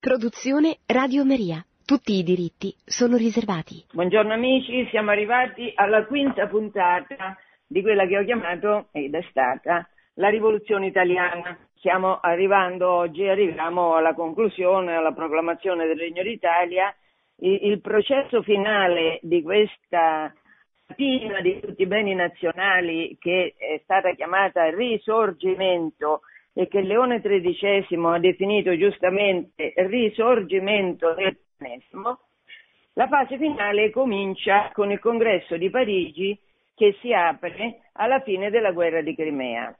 Produzione Radio Maria. Tutti i diritti sono riservati. Buongiorno amici, siamo arrivati alla quinta puntata di quella che ho chiamato ed è stata la rivoluzione italiana. Stiamo arrivando oggi, arriviamo alla conclusione, alla proclamazione del Regno d'Italia. Il processo finale di questa rapina di tutti i beni nazionali che è stata chiamata risorgimento e che Leone XIII ha definito giustamente risorgimento del cristianesimo, la fase finale comincia con il congresso di Parigi che si apre alla fine della guerra di Crimea.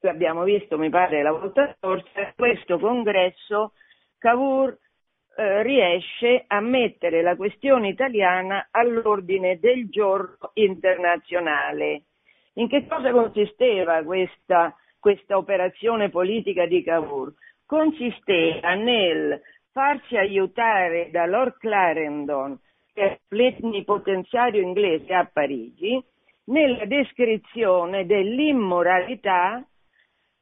Abbiamo visto, mi pare, la volta scorsa, questo congresso Cavour eh, riesce a mettere la questione italiana all'ordine del giorno internazionale. In che cosa consisteva questa questa operazione politica di Cavour consisteva nel farsi aiutare da Lord Clarendon, che è plenipotenziario inglese a Parigi, nella descrizione dell'immoralità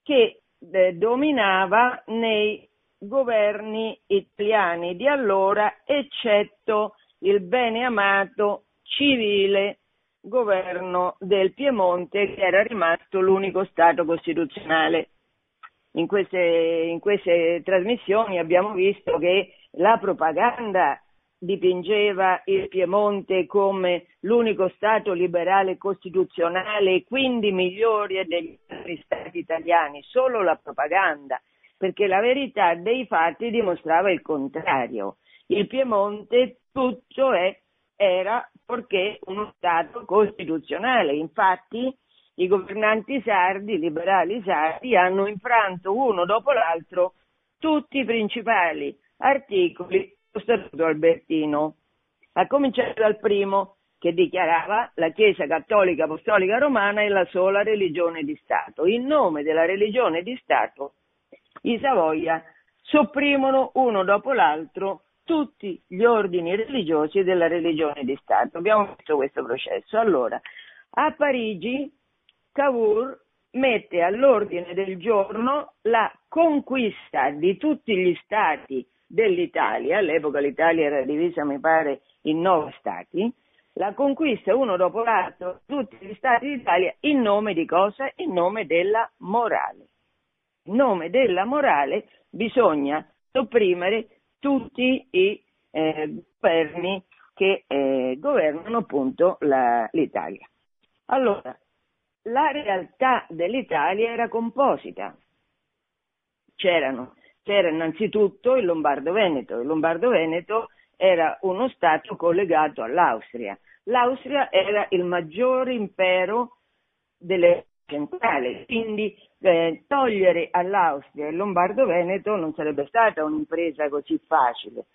che eh, dominava nei governi italiani di allora, eccetto il bene amato civile governo del Piemonte che era rimasto l'unico Stato costituzionale. In queste, in queste trasmissioni abbiamo visto che la propaganda dipingeva il Piemonte come l'unico Stato liberale costituzionale e quindi migliore degli altri Stati italiani, solo la propaganda, perché la verità dei fatti dimostrava il contrario. Il Piemonte tutto è era perché uno Stato costituzionale. Infatti i governanti sardi, i liberali sardi, hanno infranto uno dopo l'altro tutti i principali articoli dello Statuto Albertino, a cominciare dal primo che dichiarava la Chiesa Cattolica Apostolica Romana è la sola religione di Stato. In nome della religione di Stato i Savoia sopprimono uno dopo l'altro tutti gli ordini religiosi della religione di Stato. Abbiamo visto questo processo. Allora, a Parigi Cavour mette all'ordine del giorno la conquista di tutti gli stati dell'Italia, all'epoca l'Italia era divisa mi pare in nove stati, la conquista uno dopo l'altro tutti gli stati d'Italia in nome di cosa? In nome della morale. In nome della morale bisogna sopprimere tutti i eh, governi che eh, governano appunto la, l'Italia. Allora, la realtà dell'Italia era composita. C'erano, c'era innanzitutto il Lombardo-Veneto. Il Lombardo-Veneto era uno Stato collegato all'Austria. L'Austria era il maggiore impero delle centrali, quindi eh, togliere all'Austria il Lombardo-Veneto non sarebbe stata un'impresa così facile.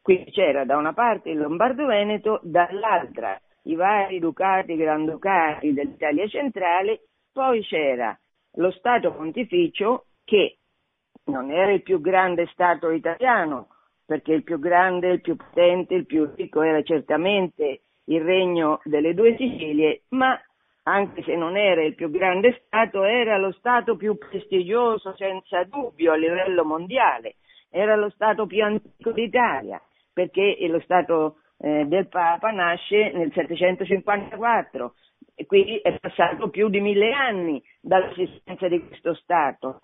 Quindi c'era da una parte il Lombardo-Veneto, dall'altra i vari ducati, granducati dell'Italia centrale, poi c'era lo Stato pontificio che non era il più grande Stato italiano, perché il più grande, il più potente, il più ricco era certamente il regno delle due Sicilie, ma anche se non era il più grande Stato, era lo Stato più prestigioso senza dubbio a livello mondiale, era lo Stato più antico d'Italia, perché lo Stato eh, del Papa nasce nel 754 e quindi è passato più di mille anni dall'esistenza di questo Stato.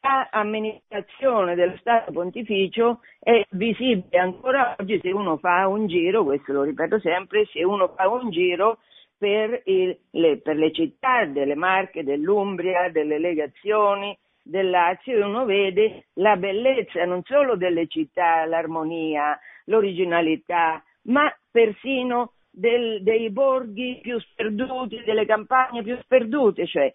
L'amministrazione dello Stato pontificio è visibile ancora oggi se uno fa un giro, questo lo ripeto sempre, se uno fa un giro per, il, le, per le città delle Marche, dell'Umbria, delle legazioni, del Lazio e uno vede la bellezza non solo delle città, l'armonia, l'originalità, ma persino del, dei borghi più sperduti, delle campagne più sperdute, cioè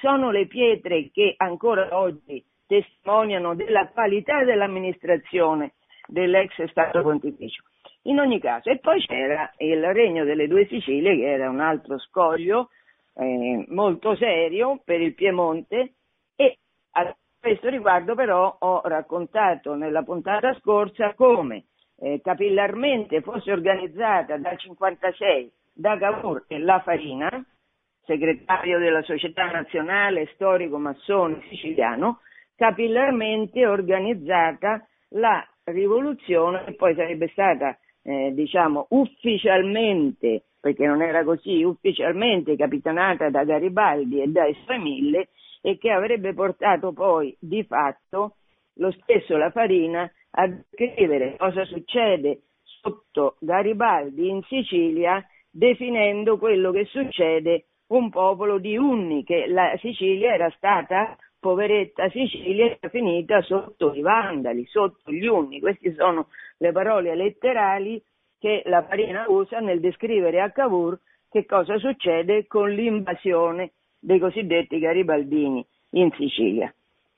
sono le pietre che ancora oggi testimoniano della qualità dell'amministrazione dell'ex Stato Pontificio. In ogni caso, e poi c'era il Regno delle Due Sicilie, che era un altro scoglio eh, molto serio per il Piemonte, e a questo riguardo però ho raccontato nella puntata scorsa come eh, capillarmente fosse organizzata dal 56 da Cavour e La Farina, segretario della Società Nazionale Storico Massone Siciliano, capillarmente organizzata la rivoluzione che poi sarebbe stata, eh, diciamo, ufficialmente, perché non era così, ufficialmente capitanata da Garibaldi e dai suoi mille e che avrebbe portato poi di fatto lo stesso La Farina a scrivere cosa succede sotto Garibaldi in Sicilia definendo quello che succede un popolo di unni, che la Sicilia era stata, poveretta Sicilia, era finita sotto i vandali, sotto gli unni. Queste sono le parole letterali che la Farina usa nel descrivere a Cavour che cosa succede con l'invasione dei cosiddetti garibaldini in Sicilia.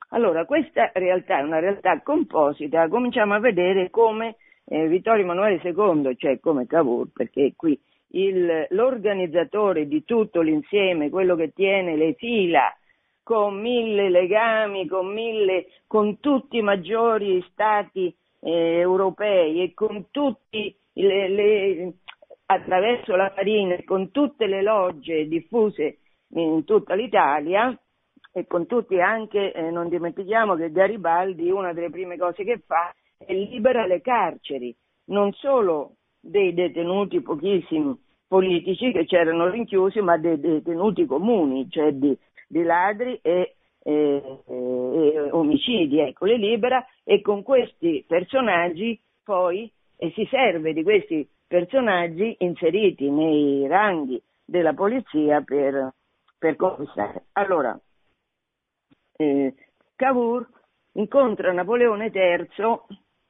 Allora, questa realtà è una realtà composita, cominciamo a vedere come eh, Vittorio Emanuele II, cioè come Cavour, perché qui il, l'organizzatore di tutto l'insieme, quello che tiene le fila con mille legami, con, mille, con tutti i maggiori stati eh, europei e con tutti le, le, attraverso la Farina con tutte le logge diffuse in tutta l'Italia e con tutti anche, eh, non dimentichiamo che Garibaldi una delle prime cose che fa è libera le carceri, non solo dei detenuti pochissimi politici che c'erano rinchiusi, ma dei detenuti comuni, cioè di, di ladri e, e, e, omicidi, ecco, le libera e con questi personaggi poi e si serve di questi personaggi inseriti nei ranghi della polizia per, per conquistare. Allora, eh, Cavour incontra Napoleone III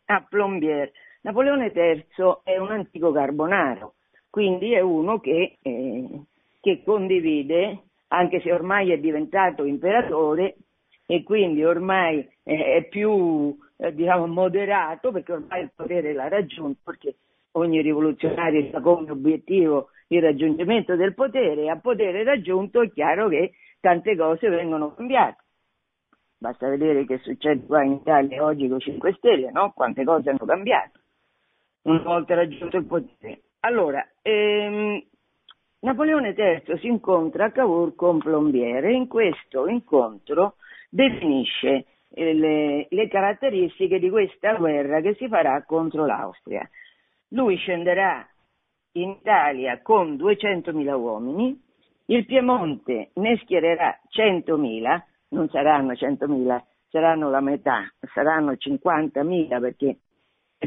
a Plombier. Napoleone III è un antico carbonaro, quindi è uno che, eh, che condivide, anche se ormai è diventato imperatore e quindi ormai è più eh, diciamo, moderato perché ormai il potere l'ha raggiunto, perché ogni rivoluzionario ha come obiettivo il raggiungimento del potere e a potere raggiunto è chiaro che tante cose vengono cambiate. Basta vedere che succede qua in Italia oggi con 5 Stelle, no? Quante cose hanno cambiato una volta raggiunto il potere. Allora, ehm, Napoleone III si incontra a Cavour con Plombiere e in questo incontro definisce eh, le, le, caratteristiche di questa guerra che si farà contro l'Austria. Lui scenderà in Italia con 200.000 uomini, il Piemonte ne schiererà 100.000, non saranno 100.000, saranno la metà, saranno 50.000 perché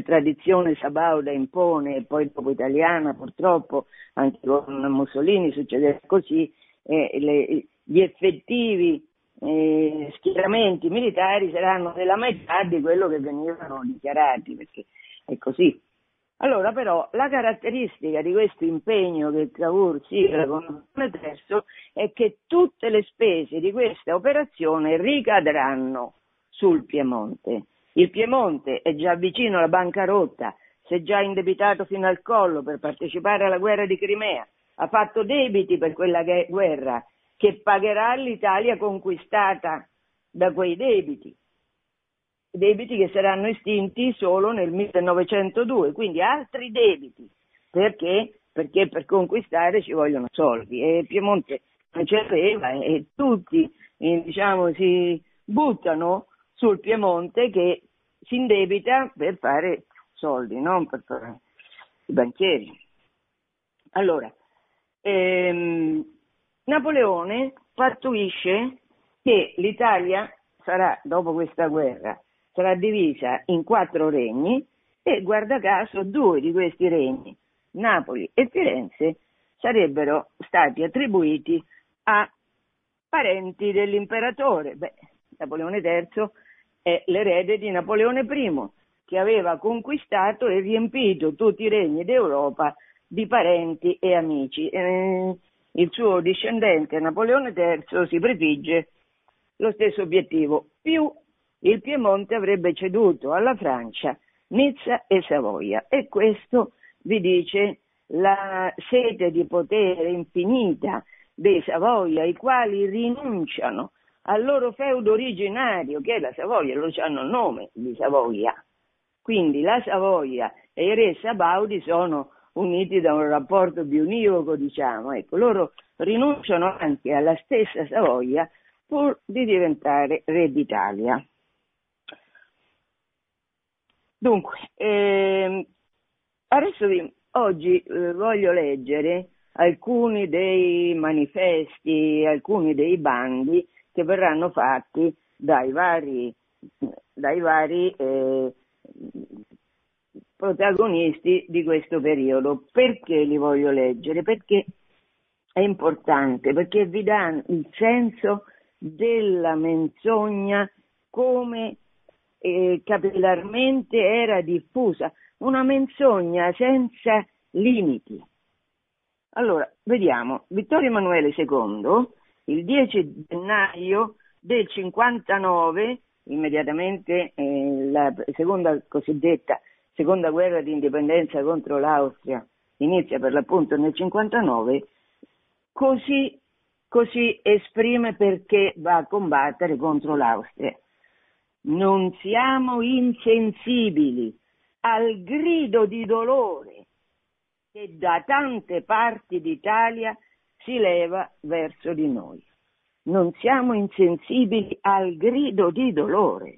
tradizione sabauda impone e poi dopo italiana purtroppo anche con Mussolini succede così, eh, le, gli effettivi eh, schieramenti militari saranno della metà di quello che venivano dichiarati, perché è così. Allora però la caratteristica di questo impegno che Cavour sigla con Pretesto è che tutte le spese di questa operazione ricadranno sul Piemonte. Il Piemonte è già vicino alla bancarotta, si è già indebitato fino al collo per partecipare alla guerra di Crimea, ha fatto debiti per quella guerra che pagherà l'Italia conquistata da quei debiti, debiti che saranno estinti solo nel 1902, quindi altri debiti, perché? Perché per conquistare ci vogliono soldi. E Piemonte non ce l'aveva e tutti eh, diciamo, si buttano sul Piemonte che si indebita per fare soldi, non per fare i banchieri. Allora, ehm, Napoleone pattuisce che l'Italia sarà, dopo questa guerra, sarà divisa in quattro regni e guarda caso due di questi regni, Napoli e Firenze, sarebbero stati attribuiti a parenti dell'imperatore. Beh, Napoleone III è l'erede di Napoleone I, che aveva conquistato e riempito tutti i regni d'Europa di parenti e amici. Eh, il suo discendente Napoleone III si prefigge lo stesso obiettivo, più il Piemonte avrebbe ceduto alla Francia Nizza e Savoia e questo vi dice la sete di potere infinita dei Savoia, i quali rinunciano al loro feudo originario, che è la Savoia, loro hanno il nome di Savoia. Quindi la Savoia e i re Sabaudi sono uniti da un rapporto bionivoco, diciamo. Ecco, loro rinunciano anche alla stessa Savoia pur di diventare re d'Italia. Dunque, ehm, adesso vi, oggi eh, voglio leggere alcuni dei manifesti, alcuni dei bandi che verranno fatti dai vari, dai vari eh, protagonisti di questo periodo. Perché li voglio leggere? Perché è importante, perché vi danno il senso della menzogna come eh, capillarmente era diffusa, una menzogna senza limiti. Allora, vediamo, Vittorio Emanuele II, il 10 gennaio del 59, immediatamente eh, la seconda cosiddetta seconda guerra di indipendenza contro l'Austria inizia per l'appunto nel 59, così, così esprime perché va a combattere contro l'Austria. Non siamo insensibili al grido di dolore che da tante parti d'Italia si leva verso di noi. Non siamo insensibili al grido di dolore.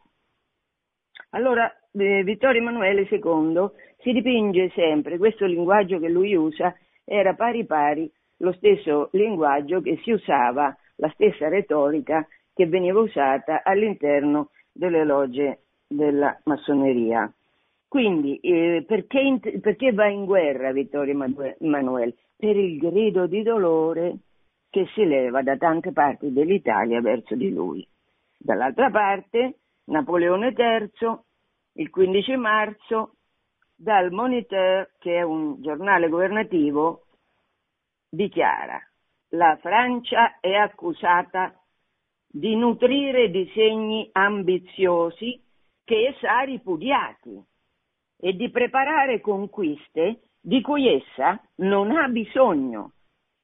Allora, eh, Vittorio Emanuele II si dipinge sempre, questo linguaggio che lui usa era pari pari lo stesso linguaggio che si usava, la stessa retorica che veniva usata all'interno delle logge della massoneria. Quindi, eh, perché, perché, va in guerra Vittorio Emanuele? Per il grido di dolore che si leva da tante parti dell'Italia verso di lui. Dall'altra parte, Napoleone III, il 15 marzo, dal Moniteur, che è un giornale governativo, dichiara la Francia è accusata di nutrire disegni ambiziosi che ha ripudiati e di preparare conquiste di cui essa non ha bisogno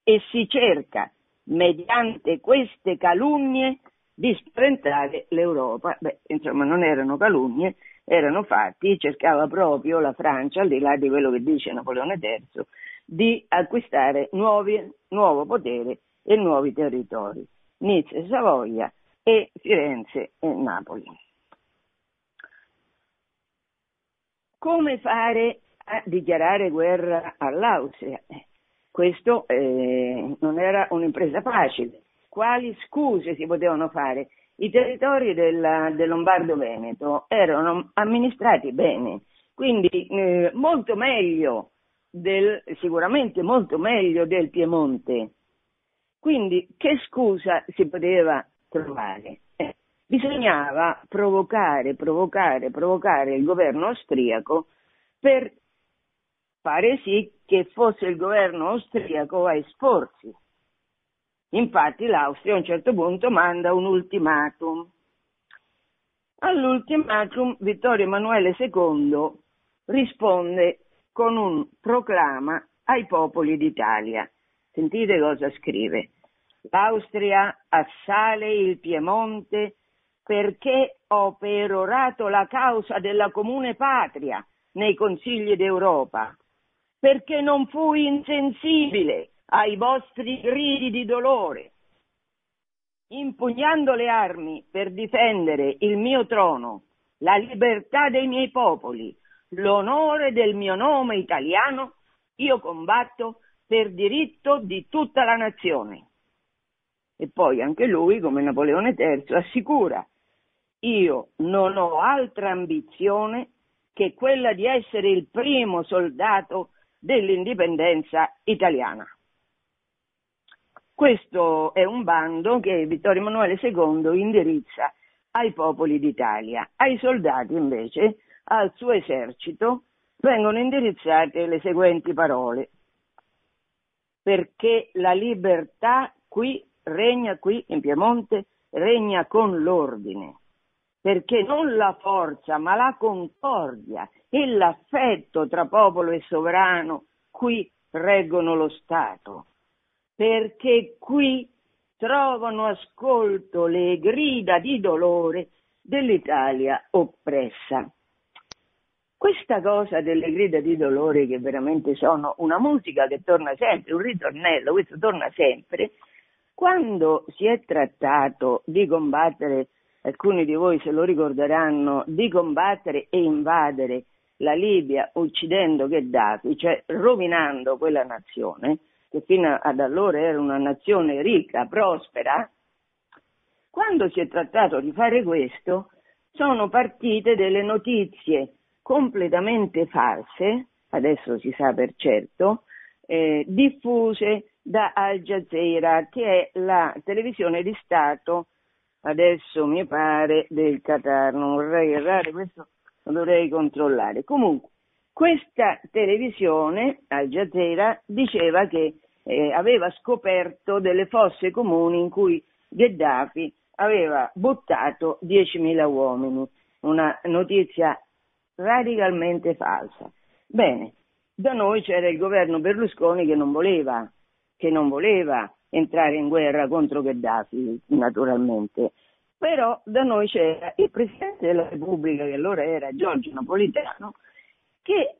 e si cerca, mediante queste calunnie, di spaventare l'Europa. Beh, insomma, non erano calunnie, erano fatti, cercava proprio la Francia, al di là di quello che dice Napoleone III, di acquistare nuovi, nuovo potere e nuovi territori, Nizza e Savoia e Firenze e Napoli. Come fare a dichiarare guerra all'Austria? Questo eh, non era un'impresa facile. Quali scuse si potevano fare? I territori del, del Lombardo-Veneto erano amministrati bene, quindi eh, molto meglio del, sicuramente molto meglio del Piemonte. Quindi che scusa si poteva trovare? Bisognava provocare, provocare, provocare il governo austriaco per fare sì che fosse il governo austriaco a esporsi. Infatti l'Austria a un certo punto manda un ultimatum. All'ultimatum Vittorio Emanuele II risponde con un proclama ai popoli d'Italia. Sentite cosa scrive. L'Austria assale il Piemonte perché ho perorato la causa della comune patria nei consigli d'Europa, perché non fui insensibile ai vostri gridi di dolore. Impugnando le armi per difendere il mio trono, la libertà dei miei popoli, l'onore del mio nome italiano, io combatto per diritto di tutta la nazione. E poi anche lui, come Napoleone III, assicura io non ho altra ambizione che quella di essere il primo soldato dell'indipendenza italiana. Questo è un bando che Vittorio Emanuele II indirizza ai popoli d'Italia. Ai soldati invece, al suo esercito, vengono indirizzate le seguenti parole. Perché la libertà qui regna qui in Piemonte, regna con l'ordine perché non la forza, ma la concordia e l'affetto tra popolo e sovrano qui reggono lo Stato, perché qui trovano ascolto le grida di dolore dell'Italia oppressa. Questa cosa delle grida di dolore che veramente sono una musica che torna sempre, un ritornello, questo torna sempre, quando si è trattato di combattere alcuni di voi se lo ricorderanno, di combattere e invadere la Libia uccidendo Gheddafi, cioè rovinando quella nazione, che fino ad allora era una nazione ricca, prospera, quando si è trattato di fare questo, sono partite delle notizie completamente false, adesso si sa per certo, eh, diffuse da Al Jazeera, che è la televisione di Stato, adesso mi pare, del Qatar, non vorrei errare, questo lo dovrei controllare. Comunque, questa televisione, Al Jazeera, diceva che eh, aveva scoperto delle fosse comuni in cui Gheddafi aveva buttato 10.000 uomini, una notizia radicalmente falsa. Bene, da noi c'era il governo Berlusconi che non voleva, che non voleva entrare in guerra contro Gheddafi, naturalmente. Però da noi c'era il Presidente della Repubblica, che allora era Giorgio Napolitano, che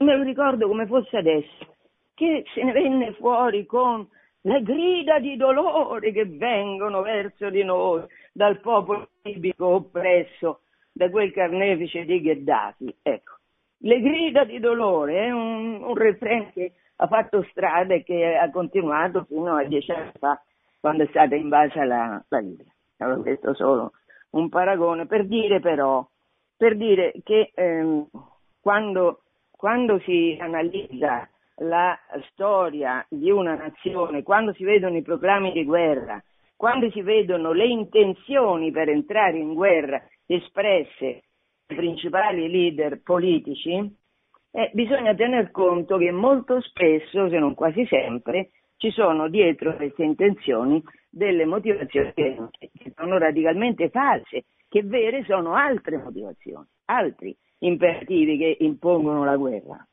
me lo ricordo come fosse adesso, che se ne venne fuori con le grida di dolore che vengono verso di noi dal popolo libico oppresso da quel carnefice di Gheddafi. Ecco, le grida di dolore è un, un refrain che ha fatto strada e che ha continuato fino a dieci anni fa, quando è stata invasa la, la Libia. Allora, questo solo un paragone per dire però, per dire che ehm, quando, quando si analizza la storia di una nazione, quando si vedono i proclami di guerra, quando si vedono le intenzioni per entrare in guerra espresse dai principali leader politici, eh, bisogna tener conto che molto spesso, se non quasi sempre, ci sono dietro queste intenzioni delle motivazioni che sono radicalmente false, che vere sono altre motivazioni, altri imperativi che impongono la guerra.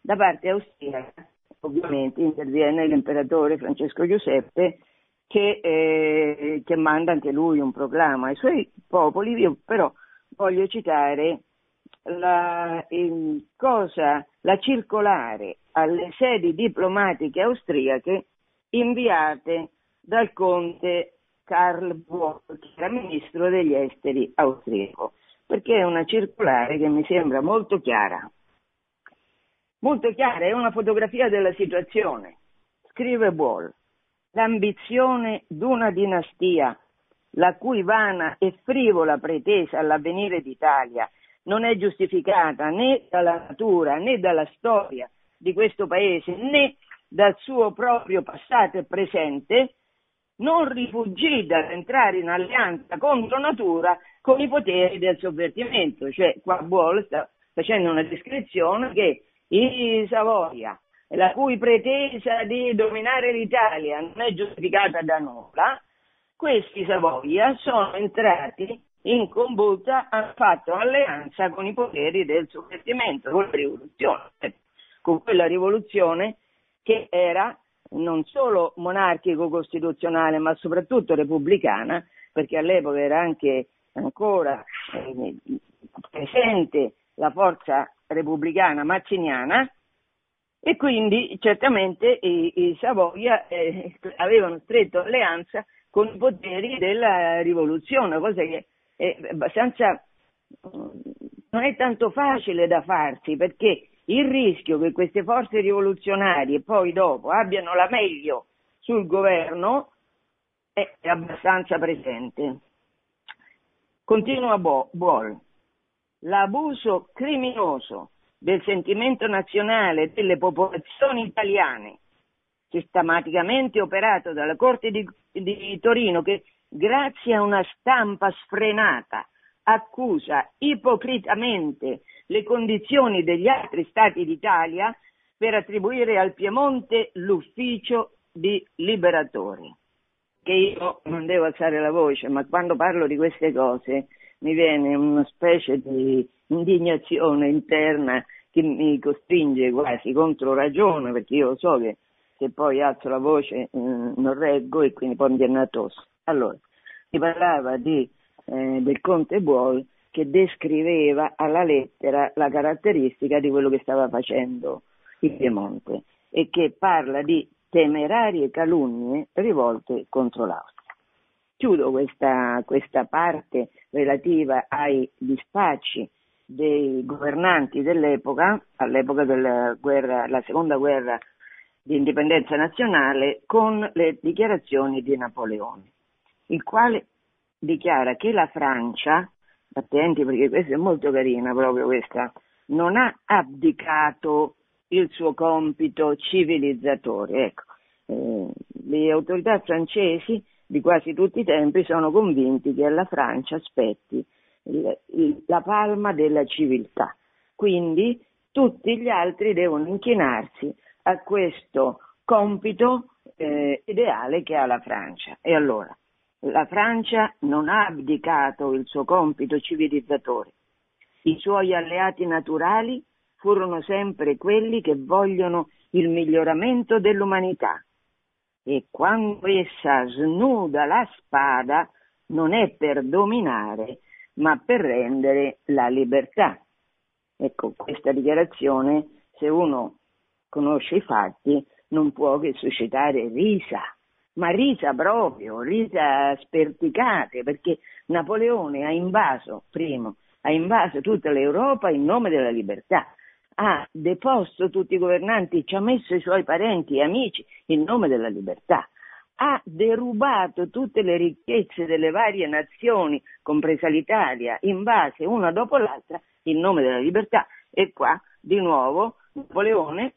Da parte austriaca, ovviamente, interviene l'imperatore Francesco Giuseppe che, eh, che, manda anche lui un proclama ai suoi popoli. Io però voglio citare la, cosa, la circolare alle sedi diplomatiche austriache inviate dal conte Karl Buono, ministro degli esteri austriaco, perché è una circolare che mi sembra molto chiara molto chiara, è una fotografia della situazione. Scrive Boll, l'ambizione d'una dinastia, la cui vana e frivola pretesa all'avvenire d'Italia non è giustificata né dalla natura né dalla storia di questo paese né dal suo proprio passato e presente, non rifuggì dall'entrare in alleanza contro natura con i poteri del sovvertimento. Cioè, qua Boll sta facendo una descrizione che i Savoia, la cui pretesa di dominare l'Italia non è giustificata da nulla, questi Savoia sono entrati in combutta, hanno fatto alleanza con i poteri del sovvertimento, con la rivoluzione, con quella rivoluzione che era non solo monarchico-costituzionale, ma soprattutto repubblicana, perché all'epoca era anche ancora eh, presente la forza repubblicana mazziniana e quindi certamente i, i Savoia eh, avevano stretto alleanza con i poteri della rivoluzione, cosa che è abbastanza non è tanto facile da farsi perché il rischio che queste forze rivoluzionarie poi dopo abbiano la meglio sul governo è abbastanza presente. Continua Boll l'abuso criminoso del sentimento nazionale delle popolazioni italiane, sistematicamente operato dalla Corte di, di Torino, che grazie a una stampa sfrenata accusa ipocritamente le condizioni degli altri stati d'Italia per attribuire al Piemonte l'ufficio di liberatore. Che io non devo alzare la voce, ma quando parlo di queste cose mi viene una specie di indignazione interna che mi costringe quasi contro ragione, perché io so che se poi alzo la voce eh, non reggo e quindi poi mi viene addosso. Allora, si parlava di, eh, del Conte Buol che descriveva alla lettera la caratteristica di quello che stava facendo il Piemonte e che parla di temerarie calunnie rivolte contro l'Austria. Chiudo questa, questa parte relativa ai dispacci dei governanti dell'epoca, all'epoca della guerra, la seconda guerra di indipendenza nazionale, con le dichiarazioni di Napoleone, il quale dichiara che la Francia, attenti perché questa è molto carina proprio questa, non ha abdicato il suo compito civilizzatore. Ecco, eh, le autorità francesi di quasi tutti i tempi sono convinti che alla Francia aspetti il, il, la palma della civiltà. Quindi tutti gli altri devono inchinarsi a questo compito eh, ideale che ha la Francia. E allora, la Francia non ha abdicato il suo compito civilizzatore. I suoi alleati naturali furono sempre quelli che vogliono il miglioramento dell'umanità. E quando essa snuda la spada non è per dominare, ma per rendere la libertà. Ecco, questa dichiarazione, se uno conosce i fatti, non può che suscitare risa, ma risa proprio, risa sperticate, perché Napoleone ha invaso, primo, ha invaso tutta l'Europa in nome della libertà, ha deposto tutti i governanti, ci ha messo i suoi parenti e amici in nome della libertà, ha derubato tutte le ricchezze delle varie nazioni, compresa l'Italia, invase una dopo l'altra in nome della libertà. E qua, di nuovo, Napoleone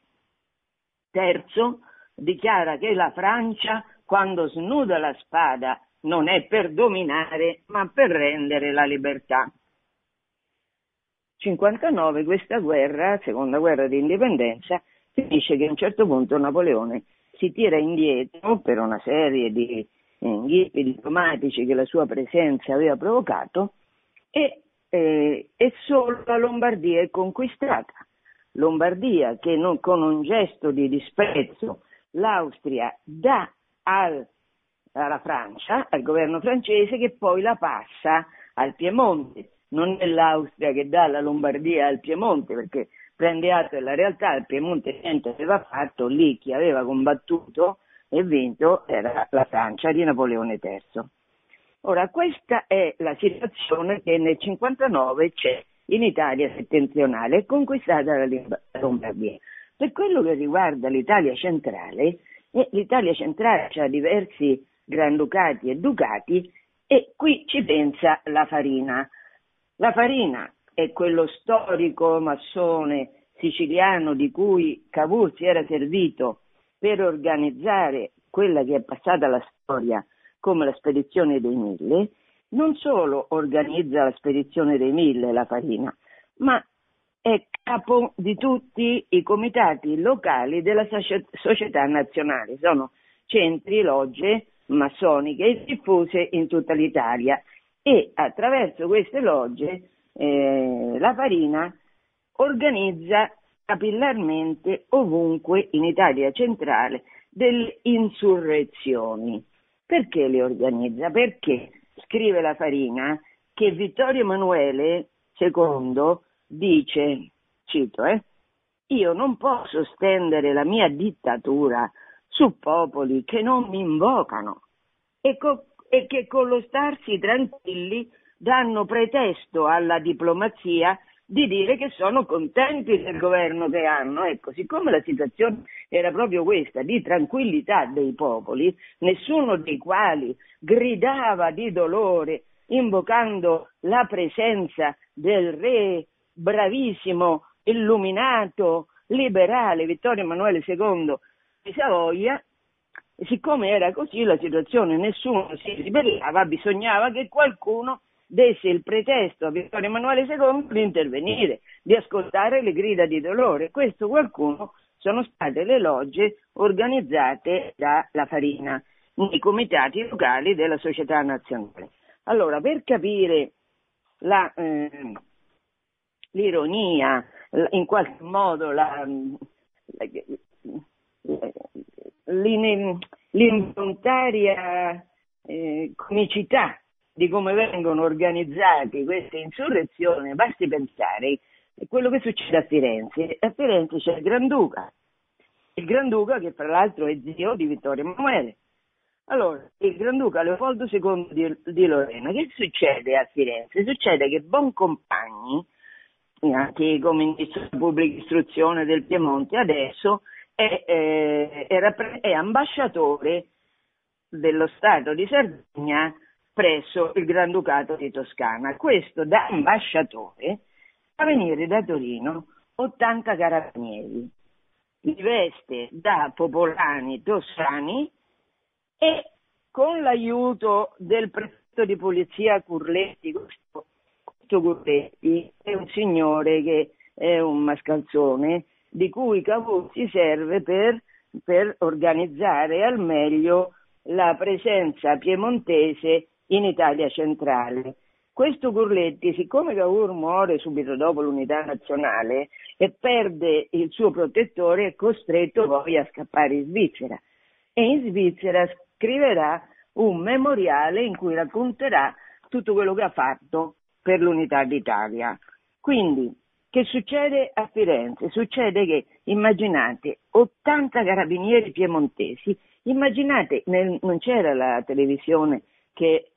III dichiara che la Francia, quando snuda la spada, non è per dominare, ma per rendere la libertà. 59 questa guerra, seconda guerra di indipendenza, finisce che a un certo punto Napoleone si tira indietro per una serie di inghippi diplomatici che la sua presenza aveva provocato e, eh, e solo la Lombardia è conquistata. Lombardia che non, con un gesto di disprezzo l'Austria dà al, alla Francia, al governo francese, che poi la passa al Piemonte. Non è l'Austria che dà la Lombardia al Piemonte, perché prende atto della realtà, il Piemonte niente aveva fatto, lì chi aveva combattuto e vinto era la Francia di Napoleone III. Ora, questa è la situazione che nel 59 c'è in Italia settentrionale, conquistata la Lombardia. Per quello che riguarda l'Italia centrale, l'Italia centrale ha diversi granducati e ducati e qui ci pensa la Farina. La Farina è quello storico massone siciliano di cui Cavour si era servito per organizzare quella che è passata alla storia come la spedizione dei mille, non solo organizza la spedizione dei mille, la Farina, ma è capo di tutti i comitati locali della società nazionale. Sono centri, logge massoniche diffuse in tutta l'Italia e attraverso queste logge eh, la Farina organizza capillarmente ovunque in Italia centrale delle insurrezioni. Perché le organizza? Perché scrive la Farina che Vittorio Emanuele II dice, cito, eh, io non posso stendere la mia dittatura su popoli che non mi invocano e, co- e che con lo starsi tranquilli danno pretesto alla diplomazia di dire che sono contenti del governo che hanno. Ecco, siccome la situazione era proprio questa, di tranquillità dei popoli, nessuno dei quali gridava di dolore invocando la presenza del re bravissimo, illuminato, liberale Vittorio Emanuele II di Savoia, siccome era così la situazione, nessuno si ribellava, bisognava che qualcuno desse il pretesto a Vittorio Emanuele II di intervenire, di ascoltare le grida di dolore. Questo qualcuno sono state le logge organizzate dalla Farina, nei comitati locali della società nazionale. Allora, per capire la, eh, l'ironia, in qualche modo la, l'involontaria eh, comicità di come vengono organizzate queste insurrezioni, basti pensare a quello che succede a Firenze. A Firenze c'è il Granduca, il Granduca che fra l'altro è zio di Vittorio Emanuele. Allora, il Granduca Leopoldo II di, di Lorena, che succede a Firenze? Succede che Boncompagni, antico ministro della pubblica istruzione del Piemonte, adesso è, è, è, è ambasciatore dello Stato di Sardegna presso il Granducato di Toscana. Questo da ambasciatore fa venire da Torino 80 carabinieri, li veste da popolani toscani e con l'aiuto del prefetto di polizia Curletti, questo, Curletti è un signore che è un mascalzone di cui Cavour si serve per, per organizzare al meglio la presenza piemontese in Italia centrale. Questo Gurletti, siccome Cavour muore subito dopo l'unità nazionale e perde il suo protettore, è costretto poi a scappare in Svizzera. E in Svizzera scriverà un memoriale in cui racconterà tutto quello che ha fatto per l'unità d'Italia. Quindi, che succede a Firenze? Succede che, immaginate, 80 carabinieri piemontesi, immaginate, nel, non c'era la televisione che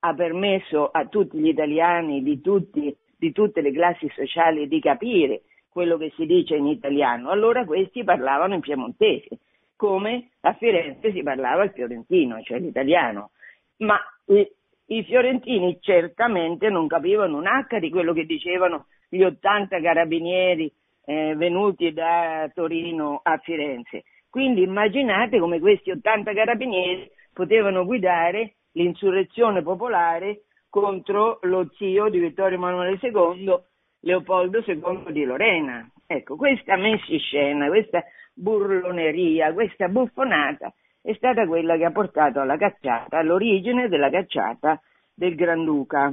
ha permesso a tutti gli italiani di, tutti, di tutte le classi sociali di capire quello che si dice in italiano, allora questi parlavano in piemontese, come a Firenze si parlava il fiorentino, cioè l'italiano. Ma i, i fiorentini certamente non capivano un H di quello che dicevano gli 80 carabinieri eh, venuti da Torino a Firenze. Quindi immaginate come questi 80 carabinieri potevano guidare l'insurrezione popolare contro lo zio di Vittorio Emanuele II, Leopoldo II di Lorena. Ecco, questa messa in scena, questa burloneria, questa buffonata è stata quella che ha portato alla cacciata, all'origine della cacciata del Granduca.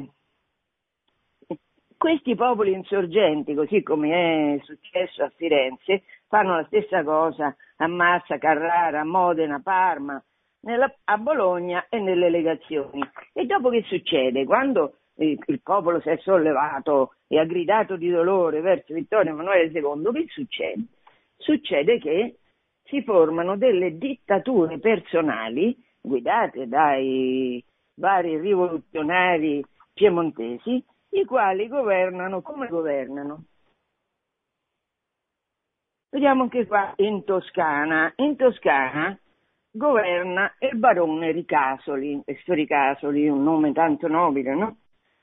Questi popoli insorgenti, così come è successo a Firenze, fanno la stessa cosa a Massa, Carrara, Modena, Parma, nella, a Bologna e nelle legazioni. E dopo che succede? Quando il, il, popolo si è sollevato e ha gridato di dolore verso Vittorio Emanuele II, che succede? Succede che si formano delle dittature personali guidate dai vari rivoluzionari piemontesi, i quali governano come governano. Vediamo anche qua in Toscana. In Toscana governa il barone Ricasoli, questo Ricasoli, un nome tanto nobile, no?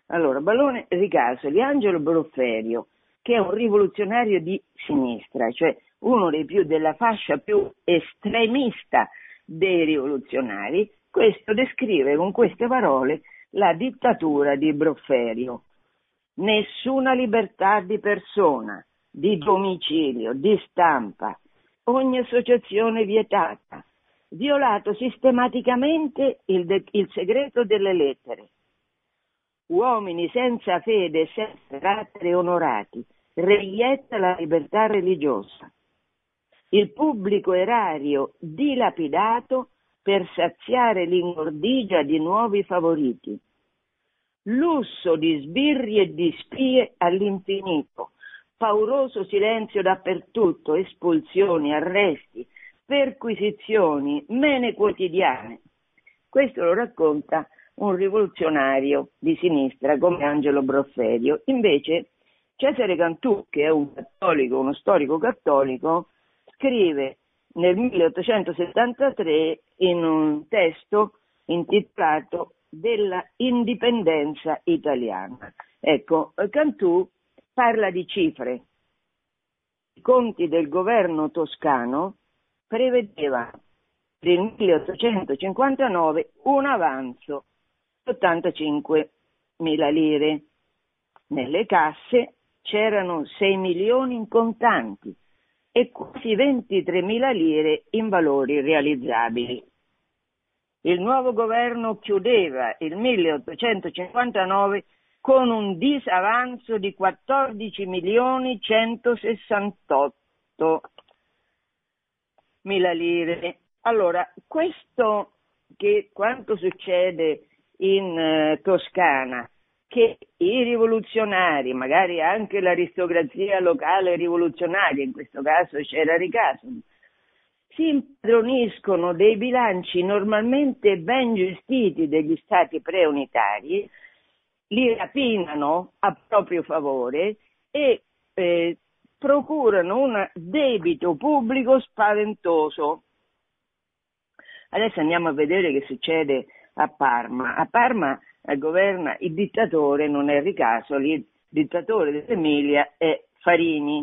Allora, barone Ricasoli, Angelo Brofferio, che è un rivoluzionario di sinistra, cioè uno dei più della fascia più estremista dei rivoluzionari, questo descrive con queste parole la dittatura di Brofferio. Nessuna libertà di persona, di domicilio, di stampa, ogni associazione vietata, violato sistematicamente il, de- il segreto delle lettere. Uomini senza fede e senza carattere onorati, reietta la libertà religiosa. Il pubblico erario dilapidato per saziare l'ingordigia di nuovi favoriti. Lusso di sbirri e di spie all'infinito, pauroso silenzio dappertutto, espulsioni, arresti, perquisizioni, mene quotidiane. Questo lo racconta un rivoluzionario di sinistra come Angelo Brofferio. Invece Cesare Cantù, che è un cattolico, uno storico cattolico, scrive nel 1873 in un testo intitolato della indipendenza italiana. Ecco, Cantù parla di cifre. I conti del governo toscano prevedeva per il 1859 un avanzo di 85 mila lire. Nelle casse c'erano 6 milioni in contanti e quasi 23 mila lire in valori realizzabili. Il nuovo governo chiudeva il 1859 con un disavanzo di 14 milioni 168 mila lire. Allora, questo che quanto succede in eh, Toscana, che i rivoluzionari, magari anche l'aristocrazia locale rivoluzionaria, in questo caso c'era Ricasoli, si impadroniscono dei bilanci normalmente ben gestiti degli stati preunitari, li rapinano a proprio favore e eh, procurano un debito pubblico spaventoso. Adesso andiamo a vedere che succede a Parma. A Parma governa il dittatore, non è Ricasoli, il dittatore dell'Emilia è Farini.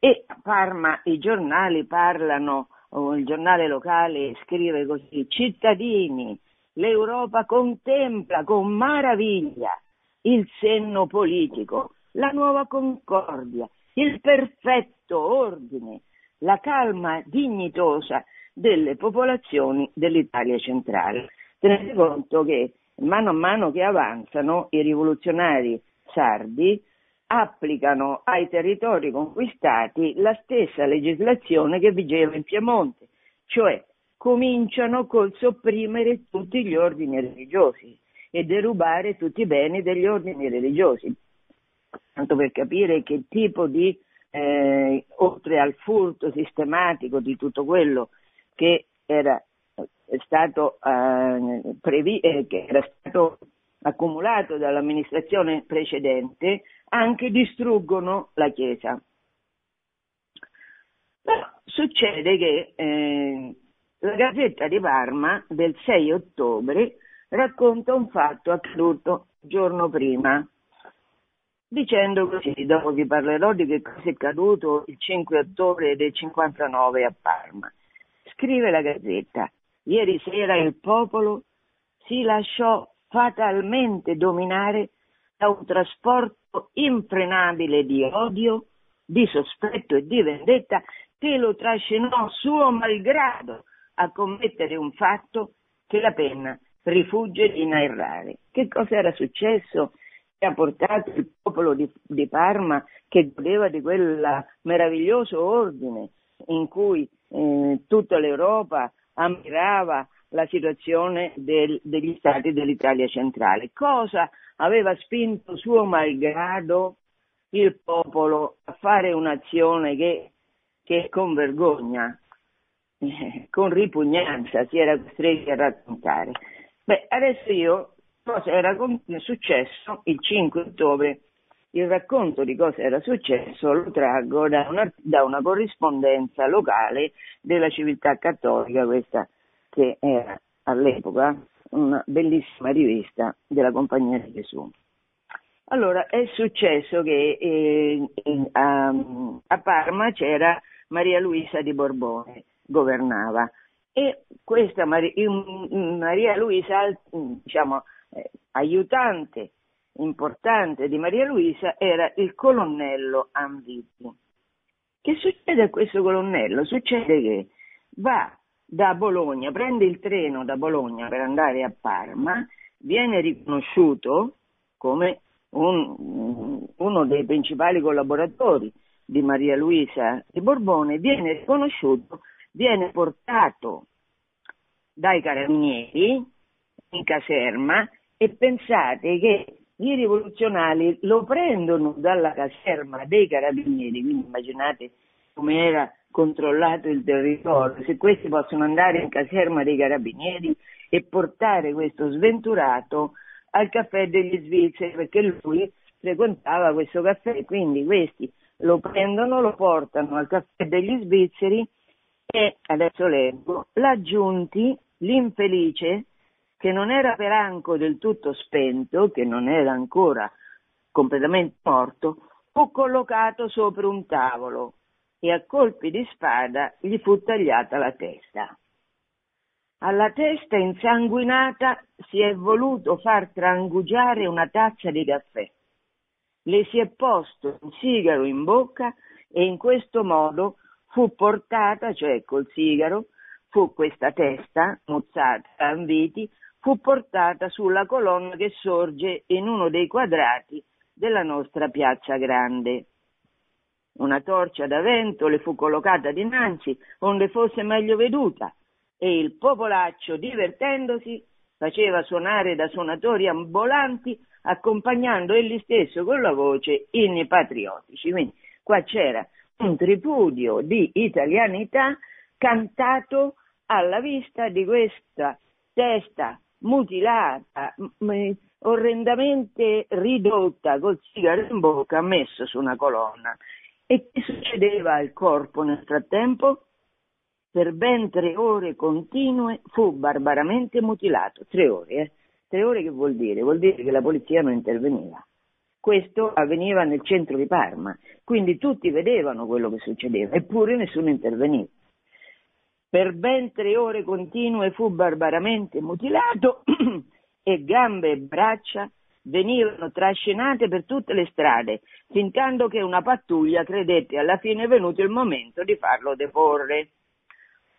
E Parma i giornali parlano, il giornale locale scrive così, cittadini, l'Europa contempla con maraviglia il senno politico, la nuova concordia, il perfetto ordine, la calma dignitosa delle popolazioni dell'Italia centrale. Tenete conto che mano a mano che avanzano i rivoluzionari sardi applicano ai territori conquistati la stessa legislazione che vigeva in Piemonte, cioè cominciano col sopprimere tutti gli ordini religiosi e derubare tutti i beni degli ordini religiosi. Tanto per capire che tipo di, eh, oltre al furto sistematico di tutto quello che era stato, eh, previ- eh, che era stato accumulato dall'amministrazione precedente, anche distruggono la Chiesa. Però succede che eh, la Gazzetta di Parma del 6 ottobre racconta un fatto accaduto giorno prima, dicendo così, dopo vi parlerò di che cosa è accaduto il 5 ottobre del 59 a Parma. Scrive la Gazzetta, ieri sera il popolo si lasciò fatalmente dominare da un trasporto infrenabile di odio, di sospetto e di vendetta che lo trascinò suo malgrado a commettere un fatto che la penna rifugge di narrare. Che cosa era successo che ha portato il popolo di, di Parma che godeva di quel meraviglioso ordine in cui eh, tutta l'Europa ammirava la situazione del, degli stati dell'Italia centrale. Cosa aveva spinto suo malgrado il popolo a fare un'azione che, che con vergogna, eh, con ripugnanza si era costretti a raccontare? Beh, adesso io cosa era successo il 5 ottobre. Il racconto di cosa era successo lo traggo da una, da una corrispondenza locale della civiltà cattolica, questa che era all'epoca una bellissima rivista della Compagnia di Gesù. Allora, è successo che eh, a, a, Parma c'era Maria Luisa di Borbone, governava, e questa Maria, Maria Luisa, diciamo, eh, aiutante importante di Maria Luisa era il colonnello Anviti. Che succede a questo colonnello? Succede che va da Bologna, prende il treno da Bologna per andare a Parma, viene riconosciuto come un, uno dei principali collaboratori di Maria Luisa di Borbone, viene riconosciuto, viene portato dai carabinieri in caserma e pensate che i rivoluzionari lo prendono dalla caserma dei carabinieri, quindi immaginate come era controllato il territorio, se questi possono andare in caserma dei carabinieri e portare questo sventurato al caffè degli svizzeri, perché lui frequentava questo caffè, quindi questi lo prendono, lo portano al caffè degli svizzeri e, adesso leggo, l'aggiunti, l'infelice, che non era per anco del tutto spento, che non era ancora completamente morto, fu collocato sopra un tavolo e a colpi di spada gli fu tagliata la testa. Alla testa insanguinata si è voluto far trangugiare una tazza di caffè. Le si è posto un sigaro in bocca e in questo modo fu portata, cioè col sigaro, fu questa testa, muzzata a viti, fu portata sulla colonna che sorge in uno dei quadrati della nostra piazza grande. Una torcia da vento le fu collocata dinanzi onde fosse meglio veduta e il popolaccio, divertendosi, faceva suonare da suonatori ambulanti accompagnando egli stesso con la voce inni patriottici. Quindi qua c'era un tripudio di italianità cantato alla vista di questa testa mutilata, m- orrendamente ridotta col sigaro in bocca, messo su una colonna. E che succedeva al corpo nel frattempo? Per ben tre ore continue fu barbaramente mutilato. Tre ore, eh? Tre ore che vuol dire? Vuol dire che la polizia non interveniva. Questo avveniva nel centro di Parma, quindi tutti vedevano quello che succedeva, eppure nessuno interveniva. Per ben tre ore continue fu barbaramente mutilato e gambe e braccia venivano trascinate per tutte le strade, fintanto che una pattuglia credette alla fine venuto il momento di farlo deporre.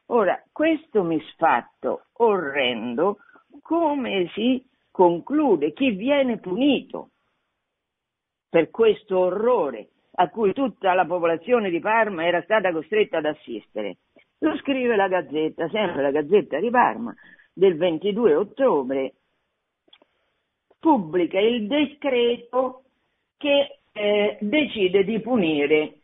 Ora, questo misfatto orrendo, come si conclude? Chi viene punito per questo orrore a cui tutta la popolazione di Parma era stata costretta ad assistere? Lo scrive la Gazzetta, sempre la Gazzetta di Parma, del 22 ottobre, pubblica il decreto che eh, decide di punire,